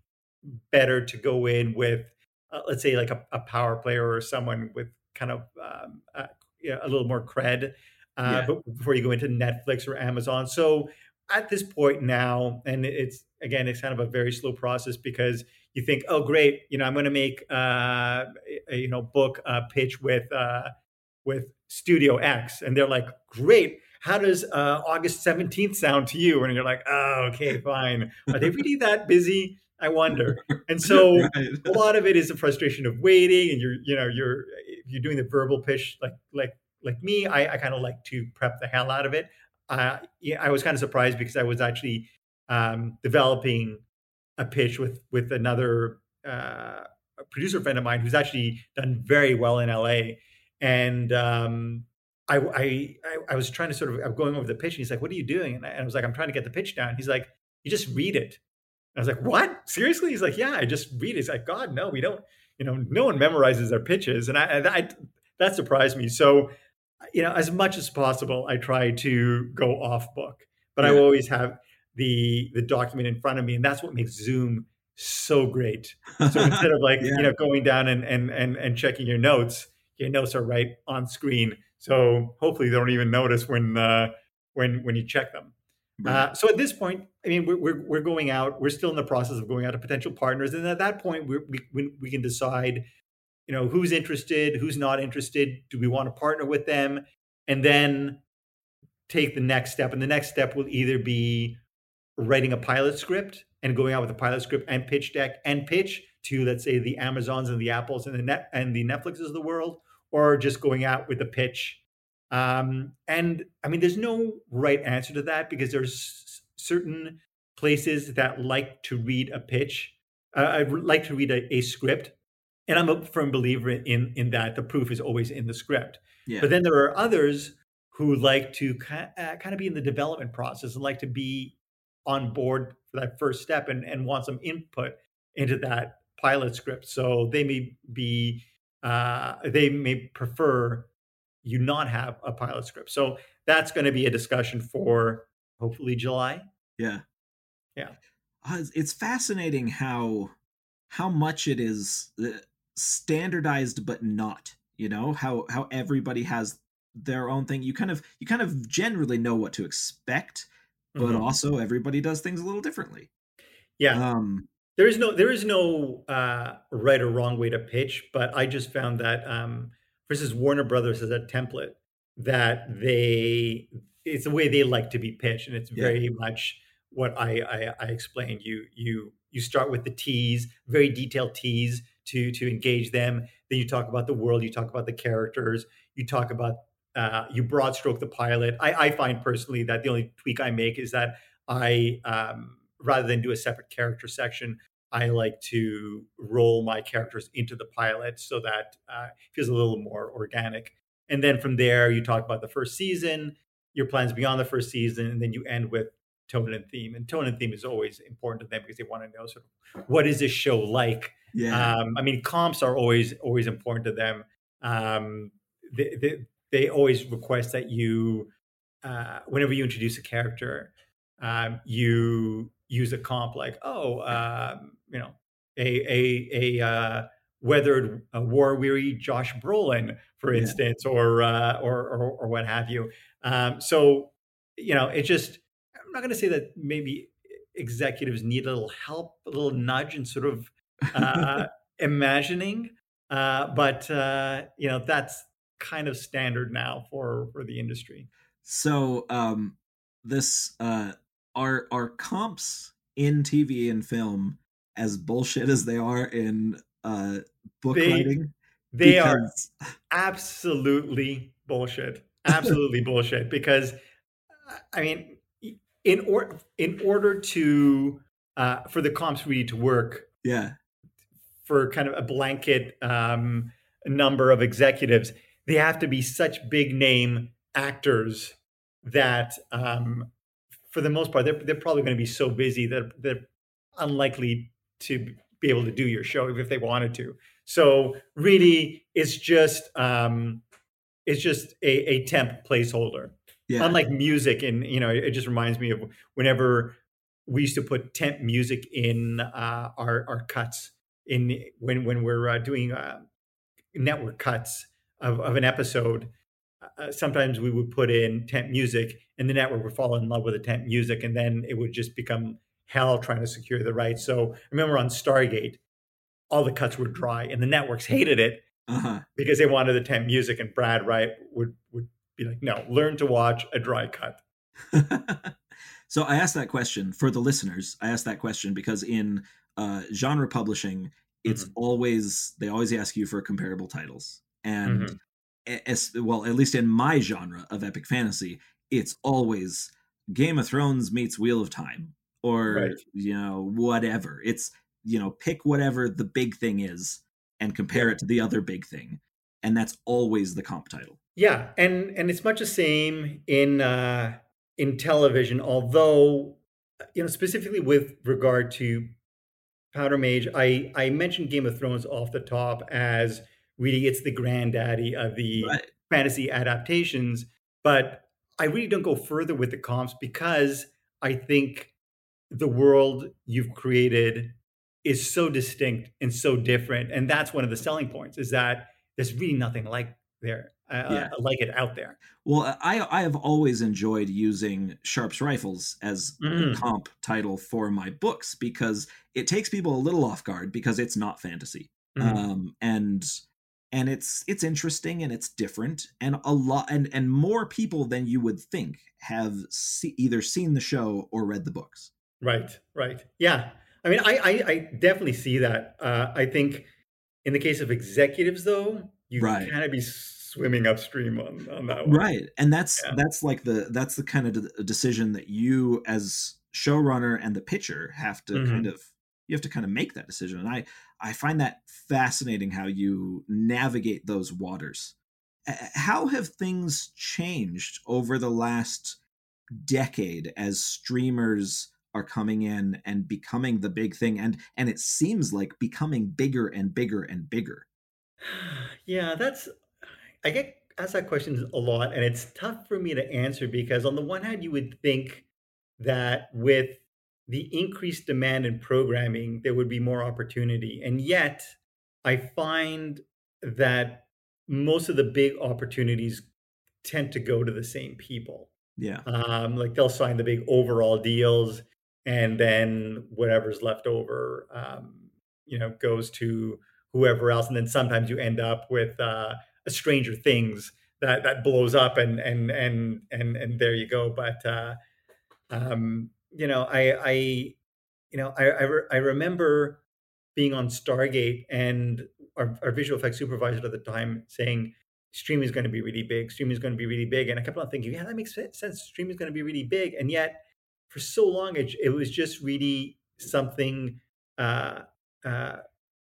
Speaker 3: better to go in with uh, let's say like a, a, power player or someone with kind of um, uh, a little more cred. Uh, yeah. But before you go into Netflix or Amazon, so at this point now, and it's again, it's kind of a very slow process because you think, oh, great, you know, I'm going to make uh, a, you know book a pitch with uh, with Studio X, and they're like, great. How does uh, August 17th sound to you? And you're like, oh, okay, fine. Are they really that busy? I wonder. And so right. a lot of it is the frustration of waiting, and you're, you know, you're you're doing the verbal pitch like like like me. I, I kind of like to prep the hell out of it. Uh, yeah, I was kind of surprised because I was actually um, developing a pitch with with another uh, producer friend of mine who's actually done very well in LA, and um, I, I I was trying to sort of I'm going over the pitch, and he's like, "What are you doing?" And I, and I was like, "I'm trying to get the pitch down." He's like, "You just read it." And I was like, "What? Seriously?" He's like, "Yeah, I just read it." He's like, "God, no, we don't. You know, no one memorizes their pitches," and I, I that surprised me. So you know, as much as possible, I try to go off book, but yeah. I always have the the document in front of me, and that's what makes Zoom so great. So instead of like yeah. you know going down and and and and checking your notes, your notes are right on screen. So hopefully they don't even notice when uh, when when you check them. Uh, so at this point, I mean, we're, we're, we're going out. We're still in the process of going out to potential partners, and at that point, we we we can decide you know who's interested who's not interested do we want to partner with them and then take the next step and the next step will either be writing a pilot script and going out with a pilot script and pitch deck and pitch to let's say the amazons and the apples and the net and the netflixes of the world or just going out with a pitch um, and i mean there's no right answer to that because there's certain places that like to read a pitch uh, i like to read a, a script and I'm a firm believer in in that the proof is always in the script. Yeah. But then there are others who like to kind of uh, be in the development process and like to be on board for that first step and, and want some input into that pilot script. So they may be uh, they may prefer you not have a pilot script. So that's going to be a discussion for hopefully July.
Speaker 2: Yeah,
Speaker 3: yeah.
Speaker 2: Uh, it's fascinating how how much it is uh, standardized but not you know how how everybody has their own thing you kind of you kind of generally know what to expect but mm-hmm. also everybody does things a little differently
Speaker 3: yeah um there is no there is no uh right or wrong way to pitch but i just found that um for instance warner brothers has a template that they it's the way they like to be pitched and it's very yeah. much what I, I i explained you you you start with the tease very detailed tease to to engage them. Then you talk about the world, you talk about the characters, you talk about uh, you broad stroke the pilot. I, I, find personally that the only tweak I make is that I um, rather than do a separate character section, I like to roll my characters into the pilot so that uh, it feels a little more organic. And then from there, you talk about the first season, your plans beyond the first season, and then you end with tone and theme. And tone and theme is always important to them because they want to know sort of what is this show like yeah. Um, I mean, comps are always always important to them. Um, they, they, they always request that you, uh, whenever you introduce a character, um, you use a comp like, oh, um, you know, a a a uh, weathered, a war weary Josh Brolin, for yeah. instance, or, uh, or, or or what have you. Um, so, you know, it just I'm not going to say that maybe executives need a little help, a little nudge, and sort of uh, imagining. Uh, but uh, you know that's kind of standard now for for the industry.
Speaker 2: So um, this uh, are are comps in TV and film as bullshit as they are in uh, book
Speaker 3: They-
Speaker 2: writing.
Speaker 3: They are
Speaker 2: Because-
Speaker 3: absolutely bullshit. Absolutely bullshit. Because I mean, in or in order to uh, for the comps read to work,
Speaker 2: yeah,
Speaker 3: for kind of a blanket um, number of executives, they have to be such big name actors that, um, for the most part, they're, they're probably going to be so busy that they're unlikely to be able to do your show if they wanted to. So really, it's just um, it's just a, a temp placeholder
Speaker 2: yeah,
Speaker 3: unlike music and you know it just reminds me of whenever we used to put temp music in uh, our our cuts in when when we're uh, doing uh, network cuts of, of an episode uh, sometimes we would put in temp music and the network would fall in love with the temp music and then it would just become hell trying to secure the rights so I remember on stargate all the cuts were dry and the networks hated it
Speaker 2: uh-huh.
Speaker 3: because they wanted the temp music and brad wright would would be like no learn to watch a dry cut
Speaker 2: so I asked that question for the listeners. I asked that question because in uh, genre publishing, it's
Speaker 3: Mhm.
Speaker 2: always they always ask you for comparable titles, and
Speaker 3: Mhm.
Speaker 2: As well, at least in my genre of epic fantasy, it's always Game of Thrones meets Wheel of Time, or
Speaker 3: Right.
Speaker 2: you know whatever. It's you know pick whatever the big thing is and compare it to the other big thing, and that's always the comp title.
Speaker 3: Yeah, and and it's much the same in uh, in television. Although, you know, specifically with regard to Powder Mage, I I mentioned Game of Thrones off the top as really it's the granddaddy of the
Speaker 2: Right.
Speaker 3: fantasy adaptations, but I really don't go further with the comps because I think the world you've created is so distinct and so different, and that's one of the selling points is that there's really nothing like there uh,
Speaker 2: Yeah.
Speaker 3: like it out there.
Speaker 2: Well, I I have always enjoyed using Sharpe's Rifles as the
Speaker 3: Mm.
Speaker 2: comp title for my books because it takes people a little off guard because it's not fantasy,
Speaker 3: Mhm.
Speaker 2: um, and and it's it's interesting and it's different and a lot and and more people than you would think have see, either seen the show or read the books.
Speaker 3: Right, right. Yeah. I mean, I, I, I definitely see that. Uh, I think in the case of executives, though, you
Speaker 2: Right.
Speaker 3: kind of be swimming upstream on, on that one.
Speaker 2: right and that's
Speaker 3: Yeah.
Speaker 2: that's like the that's the kind of de- decision that you as showrunner and the pitcher have to
Speaker 3: Mhm.
Speaker 2: kind of you have to kind of make that decision and i i find that fascinating how you navigate those waters how have things changed over the last decade as streamers are coming in and becoming the big thing and and it seems like becoming bigger and bigger and bigger
Speaker 3: Yeah, that's. I get asked that question a lot, and it's tough for me to answer because, on the one hand, you would think that with the increased demand in programming, there would be more opportunity. And yet, I find that most of the big opportunities tend to go to the same people.
Speaker 2: yeah
Speaker 3: Um, like they'll sign the big overall deals, and then whatever's left over, um, you know, goes to whoever else. And then sometimes you end up with uh, a Stranger Things that that blows up, and and and and and there you go. But uh, um, you know, I I you know I I, re- I remember being on Stargate and our, our visual effects supervisor at the time saying streaming is going to be really big. Streaming is going to be really big. And I kept on thinking, yeah, that makes sense. Streaming is going to be really big. And yet, for so long, it, it was just really something uh, uh,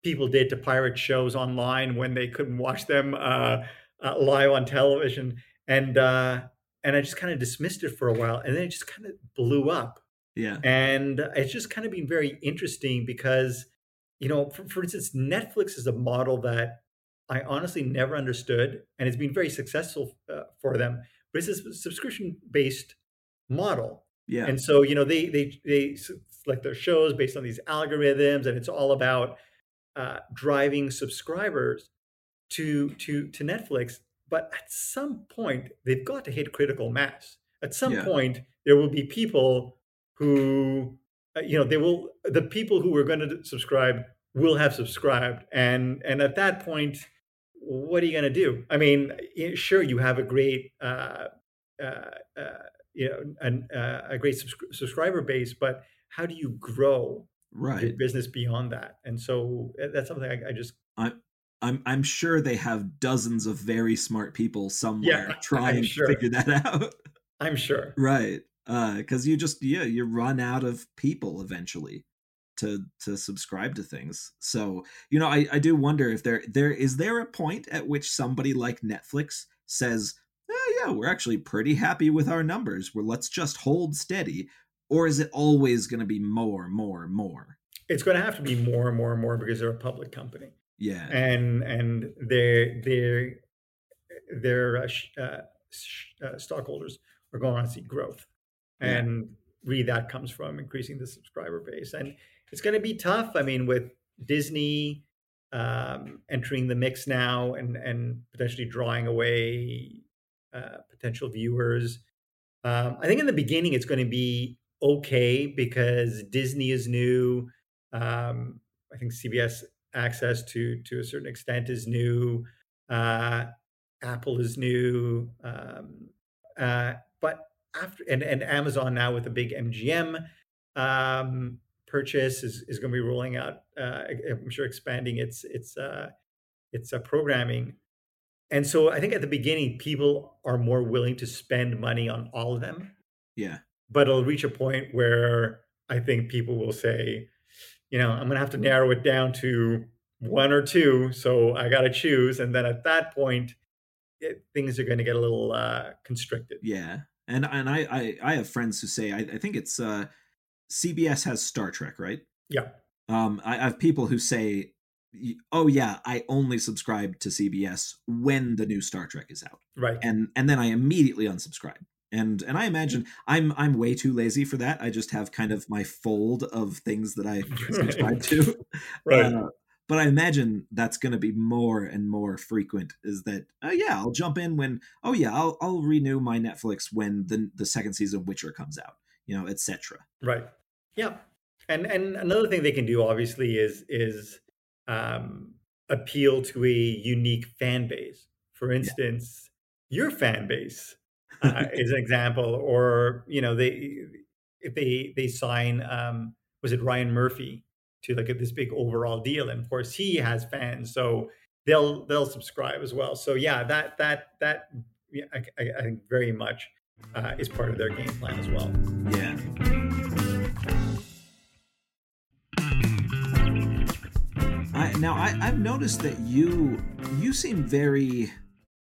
Speaker 3: people did to pirate shows online when they couldn't watch them uh, uh, live on television. And uh, and I just kind of dismissed it for a while, and then it just kind of blew up.
Speaker 2: Yeah
Speaker 3: And it's just kind of been very interesting because, you know, for, for instance, Netflix is a model that I honestly never understood, and it's been very successful uh, for them. But it's a subscription based model,
Speaker 2: yeah
Speaker 3: and so you know they they they select their shows based on these algorithms, and it's all about uh, driving subscribers to to to Netflix. But at some point, they've got to hit critical mass. At some
Speaker 2: Yeah.
Speaker 3: point, there will be people who uh, you know, they will the people who are going to subscribe will have subscribed, and and at that point, what are you going to do? I mean, sure, you have a great. Uh, uh, uh, you know, an, uh, a great subscriber base, but how do you grow
Speaker 2: right.
Speaker 3: your business beyond that? And so uh, that's something I, I just
Speaker 2: I, I'm I'm sure they have dozens of very smart people somewhere
Speaker 3: Yeah,
Speaker 2: trying
Speaker 3: sure.
Speaker 2: to figure that out.
Speaker 3: I'm sure.
Speaker 2: right. Uh cuz you just yeah, you run out of people eventually to to subscribe to things. So, you know, I I do wonder if there there is there a point at which somebody like Netflix says, "Oh yeah, we're actually pretty happy with our numbers. Where let's just hold steady." Or is it always going to be more, more, more?
Speaker 3: It's going to have to be more and more and more because they're a public company,
Speaker 2: Yeah.
Speaker 3: and and their their their uh, sh- uh, sh- uh, stockholders are going to see growth. And really that comes from increasing the subscriber base, and it's going to be tough. I mean, with Disney um, entering the mix now and and potentially drawing away uh, potential viewers. Um, I think in the beginning it's going to be okay because Disney is new. Um, I think CBS access to to a certain extent is new. Uh, Apple is new, um, uh, but after and, and Amazon now with a big MGM um, purchase is, is going to be rolling out. Uh, I'm sure expanding its its uh, its uh, programming. And so I think at the beginning, people are more willing to spend money on all of them
Speaker 2: Yeah.
Speaker 3: but it'll reach a point where I think people will say, you know, I'm going to have to narrow it down to one or two. So I got to choose. And then at that point, it, things are going to get a little uh, constricted.
Speaker 2: Yeah, and and I I, I have friends who say I, I think it's uh, CBS has Star Trek, right?
Speaker 3: Yeah.
Speaker 2: Um, I, I have people who say, "Oh yeah, I only subscribe to CBS when the new Star Trek is out,"
Speaker 3: Right.
Speaker 2: and and then I immediately unsubscribe. And and I imagine I'm I'm way too lazy for that. I just have kind of my fold of things that I subscribe to.
Speaker 3: right.
Speaker 2: Uh, but I imagine that's going to be more and more frequent. Is that uh, yeah? I'll jump in when oh yeah, I'll I'll renew my Netflix when the the second season of Witcher comes out, you know, etc.
Speaker 3: Right. Yeah. And and another thing they can do obviously is is um, appeal to a unique fan base. For instance, your fan base uh, is an example, or you know they if they they sign um, was it Ryan Murphy to like at this big overall deal, and of course he has fans, so they'll they'll subscribe as well. So yeah, that that that yeah, I, I, I think very much uh, is part of their game plan as well.
Speaker 2: Yeah. I, now I, I've noticed that you you seem very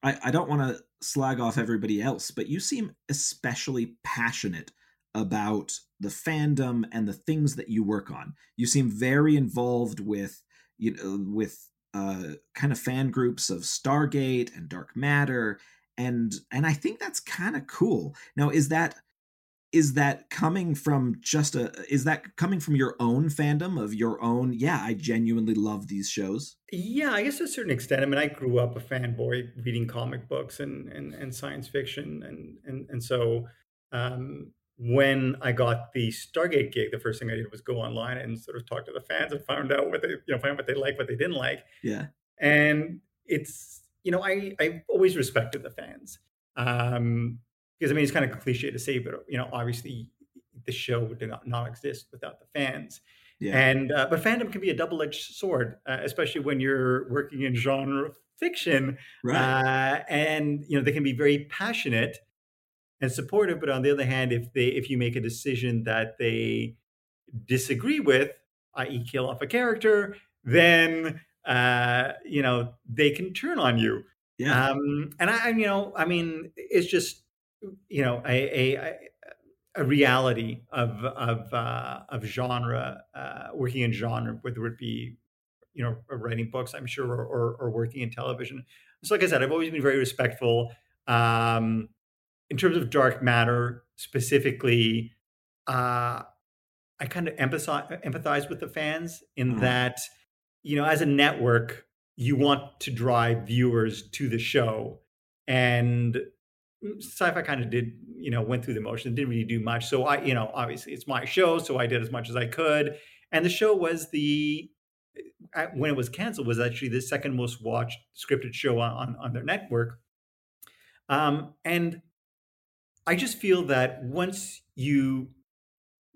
Speaker 2: I, I don't want to slag off everybody else, but you seem especially passionate about the fandom and the things that you work on. You seem very involved with you know with uh, kind of fan groups of Stargate and Dark Matter, and and I think that's kind of cool. Now, is that is that coming from just a is that coming from your own fandom of your own yeah i genuinely love these shows
Speaker 3: Yeah, I guess to a certain extent. I mean, I grew up a fanboy reading comic books and and, and science fiction, and and and so um, when I got the Stargate gig, the first thing I did was go online and sort of talk to the fans and find out what they you know find out what they like, what they didn't like,
Speaker 2: yeah
Speaker 3: and it's you know I I've always respected the fans um, because I mean it's kind of cliche to say, but you know obviously the show would not, not exist without the fans.
Speaker 2: yeah
Speaker 3: And uh, but fandom can be a double-edged sword, uh, especially when you're working in genre fiction.
Speaker 2: right
Speaker 3: Uh, and you know they can be very passionate and supportive, but on the other hand, if they if you make a decision that they disagree with, i.e., kill off a character, then uh, you know they can turn on you.
Speaker 2: yeah
Speaker 3: Um, and I, you know, I mean, it's just, you know, a a, a reality of of uh, of genre, uh, working in genre, whether it be, you know, writing books, I'm sure, or, or, or working in television. So, like I said, I've always been very respectful. Um, in terms of dark matter specifically, uh, I kind of empathize empathize with the fans in
Speaker 2: Mhm.
Speaker 3: that, you know, as a network, you want to drive viewers to the show, and Syfy kind of did you know went through the motions didn't really do much. So i you know obviously it's my show so i did as much as i could. And the show was the uh, when it was canceled was actually the second most watched scripted show on on their network. Um, and i just feel that once you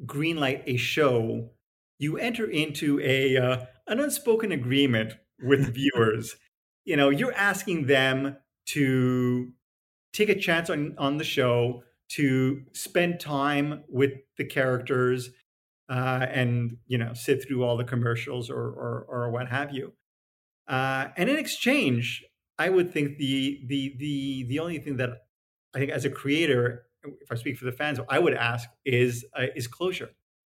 Speaker 3: greenlight a show you enter into a uh, an unspoken agreement with viewers you know you're asking them to take a chance on on the show to spend time with the characters uh, and you know sit through all the commercials or or, or what have you. Uh, and in exchange, I would think the the the the only thing that I think as a creator, if I speak for the fans, I would ask is uh, is closure.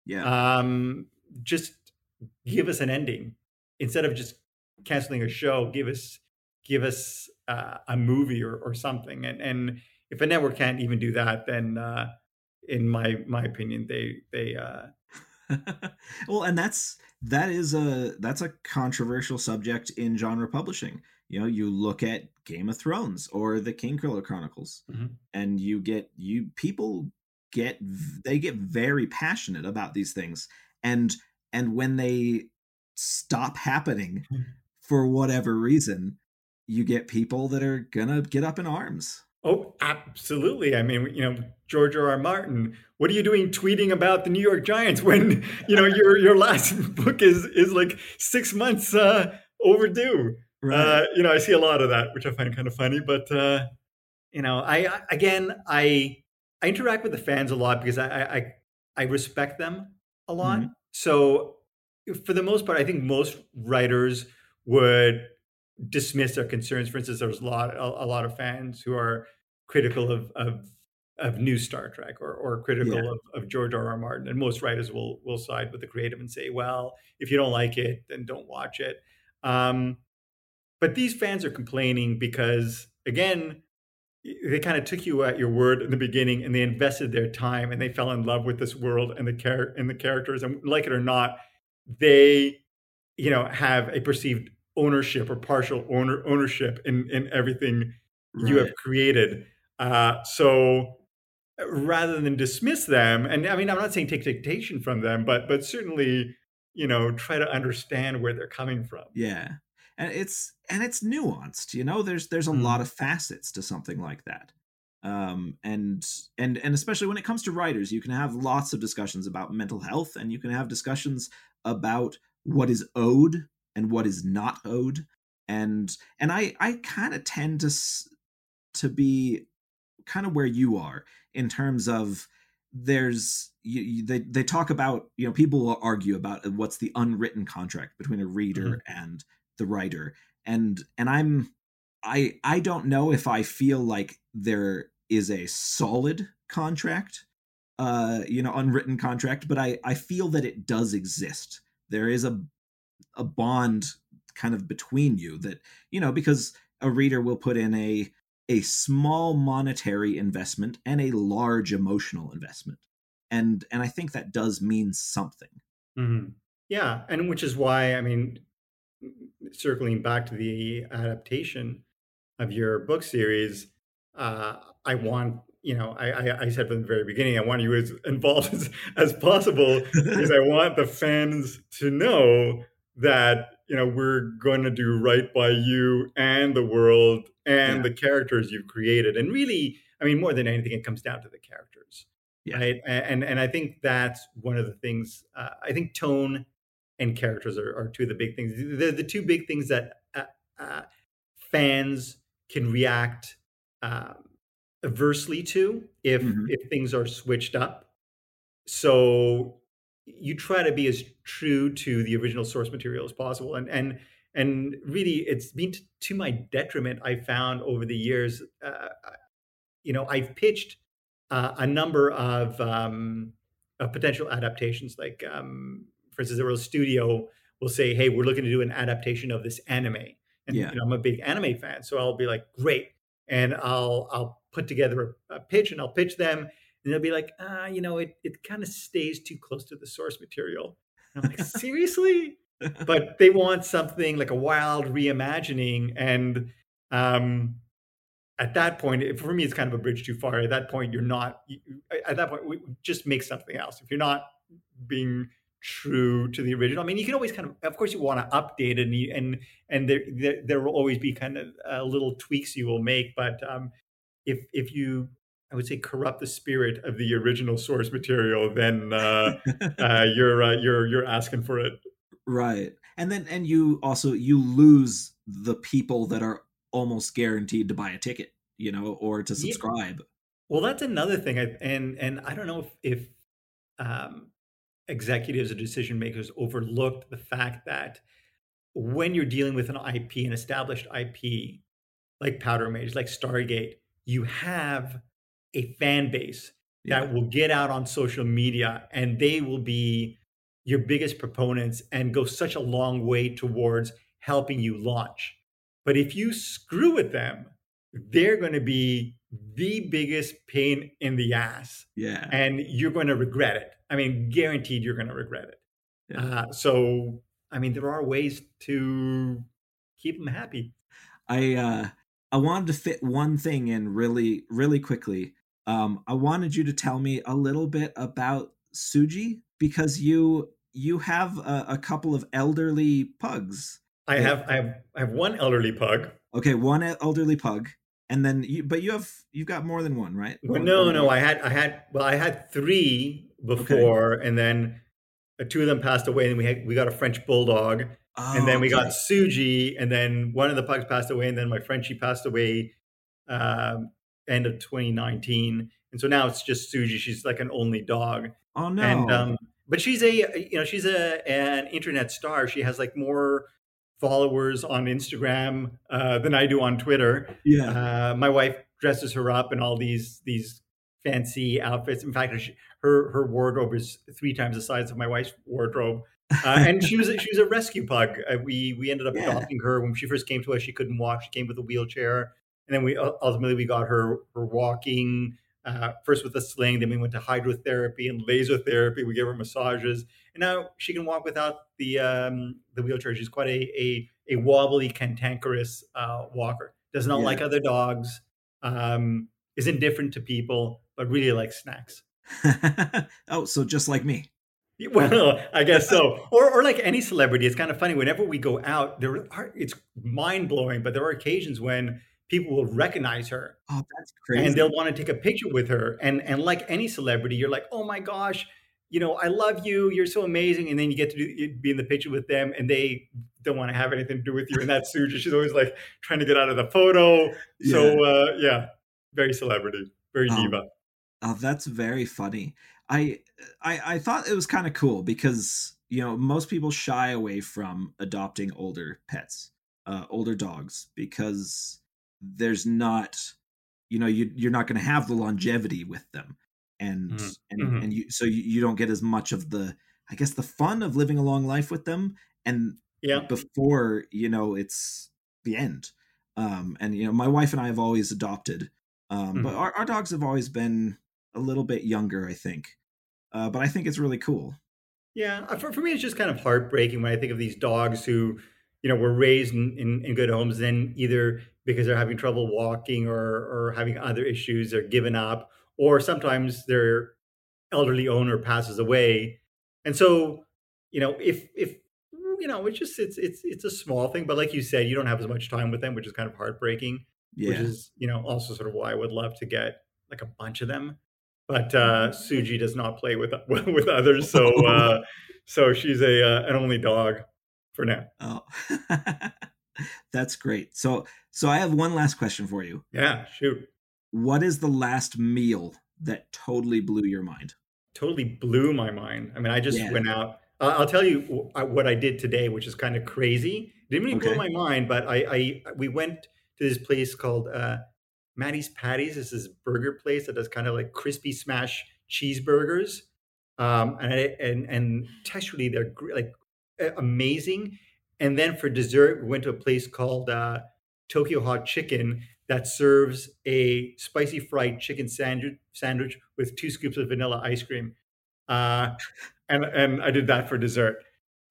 Speaker 2: Yeah.
Speaker 3: Um, just give us an ending instead of just canceling a show. Give us give us uh, a movie or, or something. And and if a network can't even do that, then uh, in my my opinion, they they uh...
Speaker 2: well, and that's that is a that's a controversial subject in genre publishing. You know, you look at Game of Thrones or the Kingkiller Chronicles, mm-hmm. and you get you people get they get very passionate about these things, and and when they stop happening mm-hmm. for whatever reason, you get people that are gonna get up in arms.
Speaker 3: Oh, absolutely. I mean, you know, George R. R. Martin, what are you doing tweeting about the New York Giants when, you know, your your last book is is like six months uh, overdue? Right. Uh, you know, I see a lot of that, which I find kind of funny. But uh, you know, I, again, I I interact with the fans a lot because I I, I respect them a lot. Mm-hmm. So for the most part, I think most writers would dismiss their concerns. For instance, there's a lot a, a lot of fans who are critical of of, of new Star Trek or or critical yeah. of, of George R. R. Martin, and most writers will will side with the creative and say, well, if you don't like it, then don't watch it. Um, but these fans are complaining because again they kind of took you at your word in the beginning and they invested their time and they fell in love with this world and the char- and the characters and like it or not they you know have a perceived ownership or partial owner ownership in in everything right. you have created. Uh, so rather than dismiss them, and I mean, I'm not saying take dictation from them, but but certainly you know try to understand where they're coming from.
Speaker 2: Yeah, and it's and it's nuanced. You know, there's there's a mm. lot of facets to something like that um and and and especially when it comes to writers you can have lots of discussions about mental health and you can have discussions about what is owed and what is not owed and and i i kind of tend to to be kind of where you are in terms of there's you, you, they they talk about you know people will argue about what's the unwritten contract between a reader mm-hmm. and the writer. And and i'm i i don't know if i feel like there is a solid contract uh you know unwritten contract but i i feel that it does exist. There is a a bond kind of between you that you know because a reader will put in a a small monetary investment and a large emotional investment. And and i think that does mean something.
Speaker 3: Mm-hmm. yeah and which is why i mean circling back to the adaptation of your book series uh, i want you know I, I, I said from the very beginning i want you as involved as, as possible because i want the fans to know that you know we're going to do right by you and the world and yeah. the characters you've created and really i mean more than anything it comes down to the characters yeah. right and and i think that's one of the things uh, i think tone and characters are, are, two of the big things they're the two big things that uh, uh, fans can react um, aversely to if mm-hmm. if things are switched up so you try to be as true to the original source material as possible and and and really it's been t- to my detriment i found over the years uh, you know i've pitched uh, a number of, um, of potential adaptations like um, for instance a studio will say hey we're looking to do an adaptation of this anime and yeah. you know, i'm a big anime fan so i'll be like great and i'll i'll put together a, a pitch and i'll pitch them and they'll be like, ah, you know, it it kind of stays too close to the source material. And I'm like, seriously? But they want something like a wild reimagining, and um, at that point, for me, it's kind of a bridge too far. At that point, you're not. At that point, we, just make something else. If you're not being true to the original, I mean, you can always kind of, of course, you want to update and you, and and there, there, there will always be kind of uh, little tweaks you will make. But um, if if you I would say corrupt the spirit of the original source material, then uh, uh, you're uh, you're you're asking for it.
Speaker 2: Right, and then and you also you lose the people that are almost guaranteed to buy a ticket, you know, or to subscribe.
Speaker 3: Yeah. Well, that's another thing, I, and and I don't know if, if um, executives or decision makers overlooked the fact that when you're dealing with an IP, an established IP like Powder Mage, like Stargate, you have a fan base yeah. that will get out on social media and they will be your biggest proponents and go such a long way towards helping you launch. But if you screw with them, they're going to be the biggest pain in the ass.
Speaker 2: Yeah.
Speaker 3: And you're going to regret it. I mean, guaranteed you're going to regret it. Yeah. Uh, so, I mean, there are ways to keep them happy.
Speaker 2: I, uh, I wanted to fit one thing in really, really quickly. Um, I wanted you to tell me a little bit about Suji because you you have a, a couple of elderly pugs.
Speaker 3: I have I have I have one elderly pug.
Speaker 2: Okay, one elderly pug, and then you but you have you've got more than one, right?
Speaker 3: Well, no, no, I had I had well I had three before, okay. and then uh, two of them passed away, and we had we got a French bulldog, Oh, and then we okay. got Suji, and then one of the pugs passed away, and then my Frenchie passed away um, end of 2019, and so now it's just Suji. She's like an only dog.
Speaker 2: Oh no!
Speaker 3: And um, but she's a you know she's a an internet star. She has like more followers on Instagram uh, than I do on Twitter.
Speaker 2: Yeah.
Speaker 3: Uh, my wife dresses her up in all these these fancy outfits. In fact, her her wardrobe is three times the size of my wife's wardrobe. Uh, and she was a, she was a rescue pug. Uh, we we ended up yeah. adopting her when she first came to us. She couldn't walk. She came with a wheelchair, and then we ultimately we got her her walking. Uh, first with a sling, then we went to hydrotherapy and laser therapy. We gave her massages, and now she can walk without the um, the wheelchair. She's quite a a, a wobbly, cantankerous uh, walker. Does not yeah. like other dogs. Um, is indifferent to people, but really like snacks.
Speaker 2: oh, so just like me.
Speaker 3: Well, I guess so. Or, or like any celebrity, it's kind of funny. Whenever we go out, there are it's mind blowing, but there are occasions when people will recognize her.
Speaker 2: Oh, that's crazy!
Speaker 3: And they'll want to take a picture with her. And and like any celebrity, you're like, oh my gosh, you know, I love you. You're so amazing. And then you get to do, be in the picture with them, and they don't want to have anything to do with you. And that's Suji. She's always like trying to get out of the photo. Yeah. So uh, yeah, very celebrity, very oh, diva.
Speaker 2: Oh, that's very funny. I I, I thought it was kind of cool because you know most people shy away from adopting older pets, uh, older dogs because there's not you know you you're not going to have the longevity with them and mm-hmm. and mm-hmm. and you so you, you don't get as much of the I guess the fun of living a long life with them and
Speaker 3: yeah
Speaker 2: before you know it's the end um and you know my wife and I have always adopted um mm-hmm. but our, our dogs have always been a little bit younger I think uh, but I think it's really cool.
Speaker 3: Yeah, uh, for, for me, it's just kind of heartbreaking when I think of these dogs who, you know, were raised in, in, in good homes, then either because they're having trouble walking or or having other issues, they're given up, or sometimes their elderly owner passes away, and so, you know, if if you know, it's just it's it's it's a small thing, but like you said, you don't have as much time with them, which is kind of heartbreaking. Yeah. Which is you know also sort of why I would love to get like a bunch of them but uh, Suji does not play with with others, so uh, so she's a uh, an only dog for now.
Speaker 2: Oh, that's great. So so I have one last question for you.
Speaker 3: Yeah, shoot.
Speaker 2: What is the last meal that totally blew your mind?
Speaker 3: Totally blew my mind. I mean, I just yeah. went out. I'll tell you what I did today, which is kind of crazy. Didn't really okay. blow my mind, but I, I we went to this place called uh, Maddie's Patties is this burger place that does kind of like crispy smash cheeseburgers. Um, and, and, and texturally, they're like amazing. And then for dessert, we went to a place called uh, Tokyo Hot Chicken that serves a spicy fried chicken sandwich, sandwich with two scoops of vanilla ice cream. Uh, and, and I did that for dessert.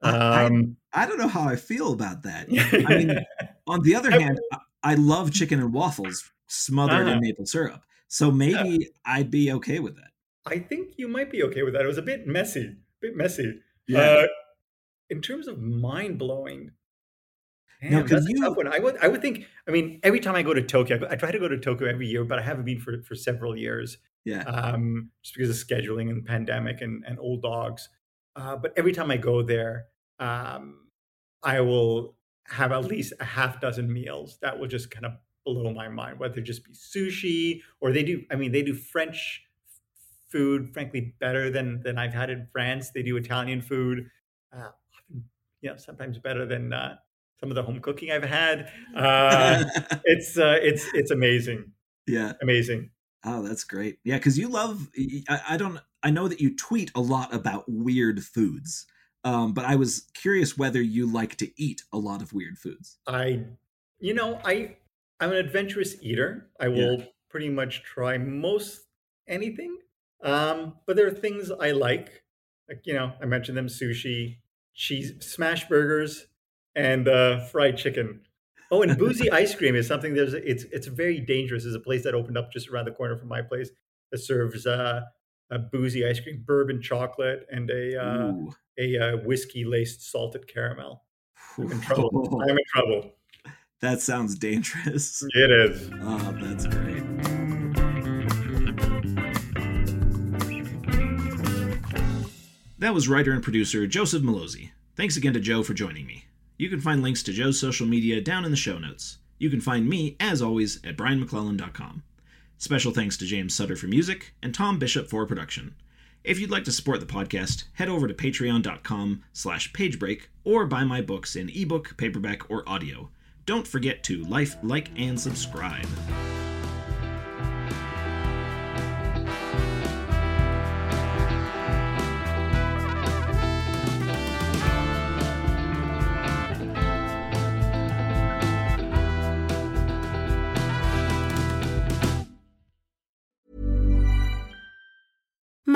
Speaker 2: Um, I, I, don't know how I feel about that. I mean, on the other hand, I love chicken and waffles smothered
Speaker 3: Ah.
Speaker 2: in maple syrup. So maybe I'd be okay with that.
Speaker 3: I think you might be okay with that. It was a bit messy, a bit messy.
Speaker 2: Yeah.
Speaker 3: Uh, in terms of mind blowing,
Speaker 2: No, 'cause
Speaker 3: that's
Speaker 2: you-
Speaker 3: a tough one. I would, I would think. I mean, every time I go to Tokyo, I, go, I try to go to Tokyo every year, but I haven't been for for several years,
Speaker 2: Yeah.
Speaker 3: um, just because of scheduling and pandemic and and old dogs. Uh, but every time I go there, um, I will have at least a half dozen meals that will just kind of blow my mind. Whether it just be sushi or they do. I mean, they do French food, frankly, better than than I've had in France. They do Italian food, uh, you know, sometimes better than uh, some of the home cooking I've had. Uh, it's uh, it's it's amazing,
Speaker 2: yeah.
Speaker 3: amazing.
Speaker 2: Oh, that's great. Yeah, because you love. I, I don't. I know that you tweet a lot about weird foods, um, but I was curious whether you like to eat a lot of weird foods.
Speaker 3: I, you know, I I'm an adventurous eater. I will pretty much try most anything. Um, but there are things I like, like you know, I mentioned them: sushi, cheese, smash burgers, and uh, fried chicken. Oh, and boozy ice cream is something. There's it's it's very dangerous. There's a place that opened up just around the corner from my place that serves uh, a boozy ice cream, bourbon chocolate, and a uh, a uh, whiskey laced salted caramel. I'm in trouble. I'm in trouble.
Speaker 2: That sounds dangerous.
Speaker 3: It is.
Speaker 2: Oh, that's great. That was writer and producer Joseph Mallozzi. Thanks again to Joe for joining me. You can find links to Joe's social media down in the show notes. You can find me, as always, at brianmcclellan.com. Special thanks to James Sutter for music and Tom Bishop for production. If you'd like to support the podcast, head over to patreon.com slash pagebreak or buy my books in ebook, paperback, or audio. Don't forget to like, like, and subscribe.